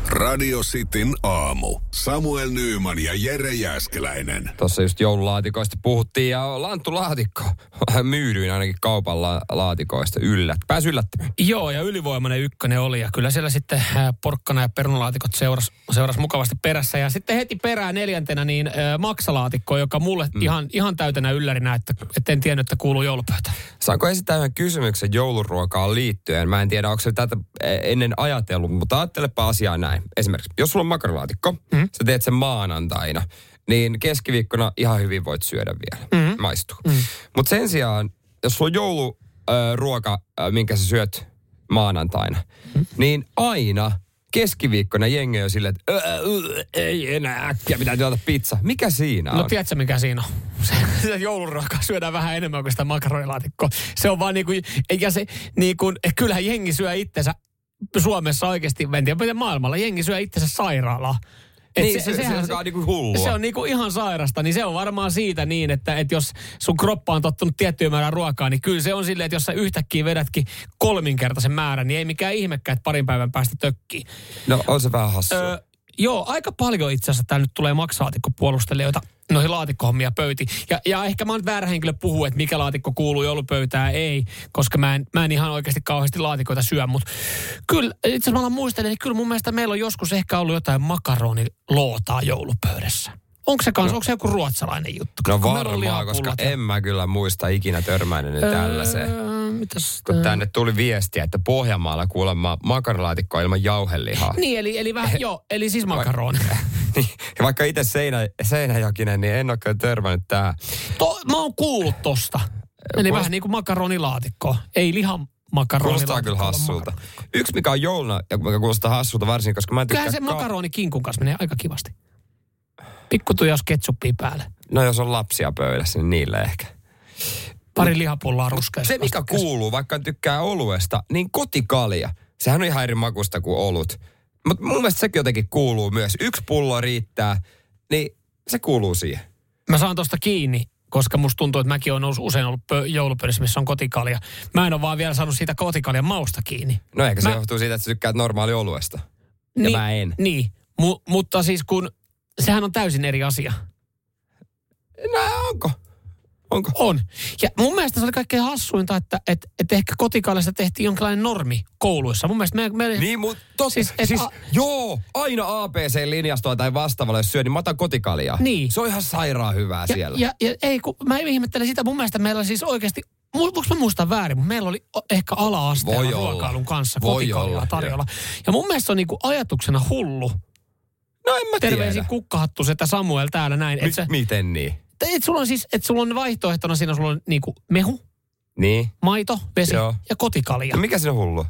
Radio Cityn aamu. Samuel Nyyman ja Jere Jäskeläinen. Tuossa just joululaatikoista puhuttiin ja lanttulaatikko. Myydyin ainakin kaupan la- laatikoista yllät. Pääs yllättämään. Joo, ja ylivoimainen ykkönen oli. Ja kyllä siellä sitten ää, porkkana ja perunalaatikot seuras, seuras mukavasti perässä. Ja sitten heti perään neljäntenä niin ää, maksalaatikko, joka mulle mm. ihan, ihan täytenä yllärinä, että, että en tiennyt, että kuuluu joulupöytään. Saanko esittää yhden kysymyksen jouluruokaan liittyen? Mä en tiedä, onko se tätä ennen ajatellut, mutta ajattelepa asiaa näin. Esimerkiksi, jos sulla on makaronilaatikko, mm. sä teet sen maanantaina, niin keskiviikkona ihan hyvin voit syödä vielä. Mm. Maistuu. Mm. Mutta sen sijaan, jos sulla on jouluruoka, minkä sä syöt maanantaina, mm. niin aina keskiviikkona jengi on silleen, että "Ö, ö, ei enää äkkiä, pitää tilata pizza. Mikä siinä on? No tiedätkö mikä siinä on? Se, sitä jouluruokaa syödään vähän enemmän kuin sitä makaronilaatikkoa. Se on vaan niin kuin, eikä se niin kuin, kyllähän jengi syö itsensä Suomessa oikeasti, en tiedä miten maailmalla, jengi syö itsensä sairaalaa. Et Niin, se- se on niinku hullua. Se on niinku ihan sairasta, niin se on varmaan siitä niin, että, että jos sun kroppa on tottunut tiettyyn määrään ruokaa, niin kyllä se on silleen, että jos sä yhtäkkiä vedätkin kolminkertaisen määrän, niin ei mikään ihmekään, että parin päivän päästä tökkii. No on se vähän hassua. Öö, joo, aika paljon itse asiassa täällä nyt tulee maksalaatikkopuolustelijoita noihin laatikkohommia pöytiin. Ja, ja ehkä mä oon väärä henkilö puhua, että mikä laatikko kuuluu joulupöytään, ei, koska mä en, mä en ihan oikeasti kauheasti laatikoita syö, mutta kyllä, itse asiassa mä alan muistelemaan, niin kyllä mun mielestä meillä on joskus ehkä ollut jotain makaronilootaa joulupöydässä. Onko se kans, no. onko se joku ruotsalainen juttu? No varmaan, koska en mä kyllä muista ikinä törmännyt öö, tällaiseen. Mitäs Kun tänne tuli viestiä, että Pohjanmaalla kuulemma makaronilaatikko ilman jauhelihaa. Niin, eli, eli vähän, joo, eli siis makaroni. Niin, vaikka itse Seinä, Seinäjokinen, niin en ole kyllä törmännyt tää. To, mä oon kuullut tosta. Eli Kuulost- vähän niin kuin makaronilaatikko. Ei lihan makaronilaatikko. Kuulostaa kyllä hassulta. makaron- Yksi mikä on jouluna, ja mikä kuulostaa hassulta varsinkin, koska mä en tykkää... Kyllähän se ka- makaroni kinkun kanssa menee aika kivasti. Pikku tujaus ketsuppia päälle. No jos on lapsia pöydässä, niin niille ehkä. Pari lihapullaa ruskeassa. Se mikä kuuluu, vaikka tykkää oluesta, niin kotikalja. Sehän on ihan eri makusta kuin olut. Mutta mun mielestä sekin jotenkin kuuluu myös. Yksi pullo riittää, niin se kuuluu siihen. Mä saan tosta kiinni, koska musta tuntuu, että mäkin olen usein ollut pö- joulupöydässä, missä on kotikalja. Mä en ole vaan vielä saanut siitä kotikaljan mausta kiinni. No ehkä se Mä- johtuu siitä, että sä tykkäät normaali oluesta. Ja niin, mä en. Niin, Mu- mutta siis kun, sehän on täysin eri asia. No onko? Onko? On. Ja mun mielestä se oli kaikkein hassuinta, että et, et ehkä kotikaalista tehtiin jonkinlainen normi kouluissa. Mun mielestä me, me, Niin, mutta totta. Siis, et siis a- joo, aina ABC-linjastoa tai vastaavalla, jos syö, niin mä otan kotikaljaa. Niin. Se on ihan sairaan hyvää ja, siellä. Ja, ja ei, kun mä ihmettelen sitä, mun mielestä meillä siis oikeasti, voinko mä muistaa väärin, mutta meillä oli ehkä ala-asteella ruokailun kanssa kotikaljaa olla, tarjolla. Ja mun mielestä se on niinku ajatuksena hullu. no en mä Terveisin tiedä. kukkahattu setä Samuel täällä näin. Mi- Että miten niin? Et sulla on siis, että sulla on vaihtoehtona siinä sulla on niinku mehu, Niin. maito, vesi Joo. ja kotikalja. No mikä siinä on hullu?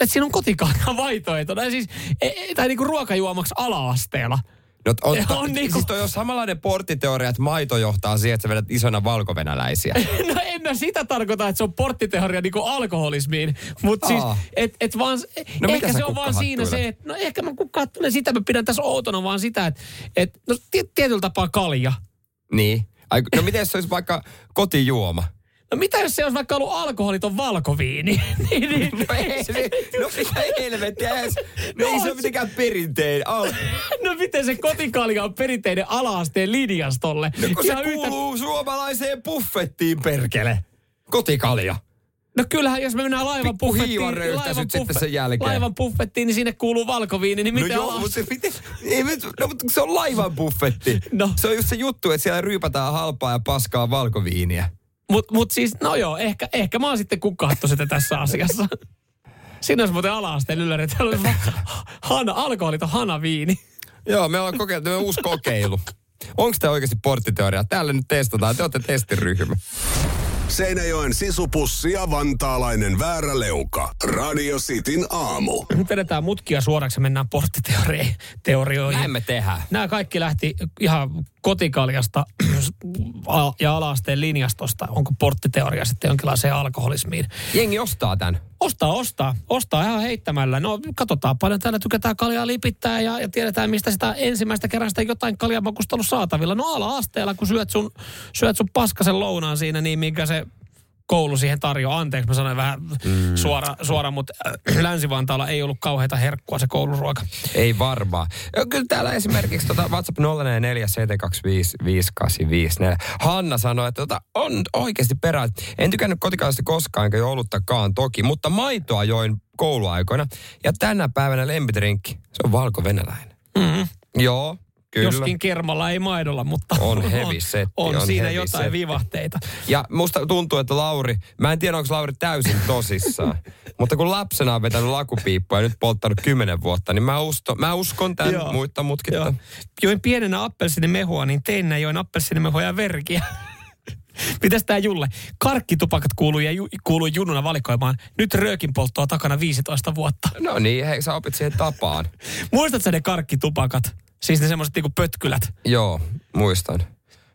Että siinä on kotikalja vaihtoehtona. Tai siis, e- e- tai niinku ruokajuomaksi ala-asteella. No, on, On on niinku-. Siis toi on samanlainen porttiteoria, että maito johtaa siihen, että sä vedät isona valkovenäläisiä. No en mä sitä tarkoita, että se on porttiteoria niinku alkoholismiin. Mutta siis, et, et vaan, No ehkä se on vaan siinä se, että no ehkä mä kukkahattelen sitä, mä pidän tässä outona vaan sitä, että et, no ti- tietyllä tapaa kalja. Niin. Ai, no miten jos se olisi vaikka kotijuoma? No mitä jos se olisi vaikka ollut alkoholiton valkoviini? niin, niin, No ei se, no mitä helvettiä, no, No ei se ole mitenkään perinteinen. Al, no miten se kotikalja on perinteinen ala-asteen linjastolle? no kun se Ihan yhtä- kuuluu suomalaiseen buffettiin, perkele. Kotikalja. No kyllähän, jos me mennään laivan buffettiin, hiivaröyhtäisyt sitten sen jälkeen. laivan buffettiin, niin sinne kuuluu valkoviini, niin miten no joo, alas? mutta se, miten, ei, no, mutta se on laivan buffetti. No. Se on just se juttu, että siellä ryypätään halpaa ja paskaa valkoviiniä. Mut, mut siis, no joo, ehkä, ehkä mä oon sitten kukkahattu sitä tässä asiassa. Siinä olisi muuten ala-asteen ylläri, että olisi hana, alkoholiton hanaviini. Joo, me ollaan kokeiltu, me on uusi kokeilu. Onko tämä oikeasti porttiteoria? Täällä nyt testataan, te olette testiryhmä. Seinäjoen sisupussi ja vantaalainen vääräleuka. Radio Cityn aamu. Nyt vedetään mutkia suoraksi ja mennään porttiteorioihin. Näin me tehdään. Nämä kaikki lähti ihan kotikaljasta ja alaasteen linjastosta. Onko porttiteoria sitten jonkinlaiseen alkoholismiin? Jengi ostaa tämän. Ostaa, ostaa. Ostaa ihan heittämällä. No katsotaan paljon täällä tykätään kaljaa lipittää ja, ja tiedetään mistä sitä ensimmäistä kerrasta jotain kaljamakusta ollut saatavilla. No ala-asteella, kun syöt sun, syöt sun paskasen lounaan siinä, niin minkä se koulu siihen tarjoaa. Anteeksi, mä sanoin vähän mm. suora, suora, mutta äh, Länsi-Vantaalla ei ollut kauheita herkkua se kouluruoka. Ei varmaan. Kyllä täällä esimerkiksi tota WhatsApp 044 Hanna sanoi, että tota, on oikeasti perä. En tykännyt kotikaalista koskaan, enkä jouluttakaan toki, mutta maitoa join kouluaikoina. Ja tänä päivänä lempitrinkki, se on valko-venäläinen. Mm. Joo, kyllä. Joskin kermalla ei maidolla, mutta On heavy setti, on, on siinä heavy jotain setti. vivahteita. Ja musta tuntuu, että Lauri, mä en tiedä onko Lauri täysin tosissaan, mutta kun lapsena on vetänyt lakupiippua ja nyt polttanut kymmenen vuotta, niin mä, usto, mä uskon tämän Joo. muitta mutkitta. Joo. Join pienenä appelsiinimehua, niin teinä join appelsiinimehua ja verkiä. Mitäs tää Julle? Karkkitupakat kuuluu, ja ju, kuuluu jununa valikoimaan. Nyt röökin polttoa takana 15 vuotta. No niin, hei sä opit siihen tapaan. Muistatko ne karkkitupakat? Siis ne semmoiset niinku pötkylät. Joo, muistan.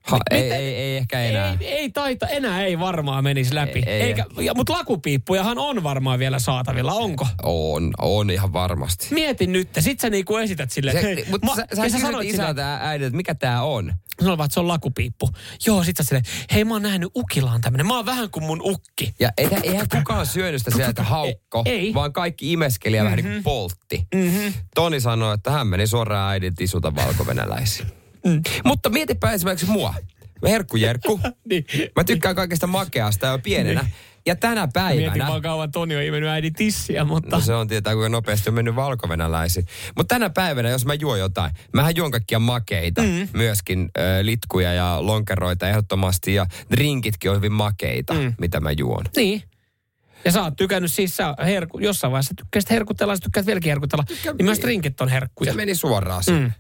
Ha, Mi- ei, mitä- ei, ei ehkä enää. Ei, ei taita, enää ei varmaan menisi läpi. Ei- ei Eikä, ja, mutta lakupiippujahan on varmaan vielä saatavilla, onko? On, on ihan varmasti. Mietin nyt, sit sä niinku esität silleen, Se, hei, mutta ma- sä, sä, sä sanoit isältä äidiltä, että mikä tää on? Sanoin vaan, että se on lakupiippu. Joo, sit sä silleen, hei mä oon nähnyt Ukilaan tämmönen. Mä oon vähän kuin mun ukki. Ja eihän, eihän kukaan syönyt sitä sieltä haukko, Ei. vaan kaikki imeskeli ja vähän niin kuin poltti. Mm-hmm. Toni sanoi, että hän meni suoraan äidin tisuta valkovenäläisiin. Mm. Mutta mietipä esimerkiksi mua. Herkkujerkku. Niin. Mä tykkään kaikesta makeasta jo pienenä. Ja tänä Mietin päivänä... vaan kauan Toni on imennyt äidin tissiä, mutta... No se on tietää, kuinka nopeasti on mennyt valkovenäläisiin. Mutta tänä päivänä, jos mä juon jotain, mähän juon kaikkia makeita, mm. myöskin ö, litkuja ja lonkeroita ehdottomasti, ja drinkitkin on hyvin makeita, mm. mitä mä juon. Niin. Ja sä oot tykännyt siis, sä herku, jossain vaiheessa tykkäsit herkutella, sä tykkäät vieläkin herkutella, niin myös drinkit on herkkuja. Se meni suoraan. Mm.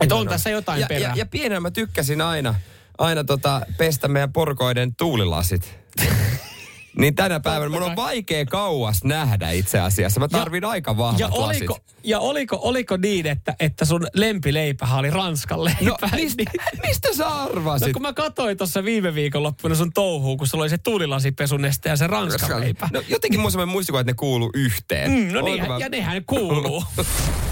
Että on tässä jotain ja, perää. ja, ja pienenä mä tykkäsin aina, aina tota, pestä meidän porukoiden tuulilasit. niin tänä päivänä mun on vaikea kauas nähdä itse asiassa. Mä tarvin aika vahvat ja oliko, lasit. ja oliko, oliko niin, että, että sun lempileipähän oli Ranskan leipä? No, mistä, mistä sä arvasit? No kun mä katsoin tuossa viime viikonloppuna sun touhuun, kun sulla oli se tuulilasipesунeste ja se Ranskan leipä. No jotenkin mun semmoinen muistikuva, että ne kuuluu yhteen. Mm, no Oliko niin, mä- ja nehän kuuluu.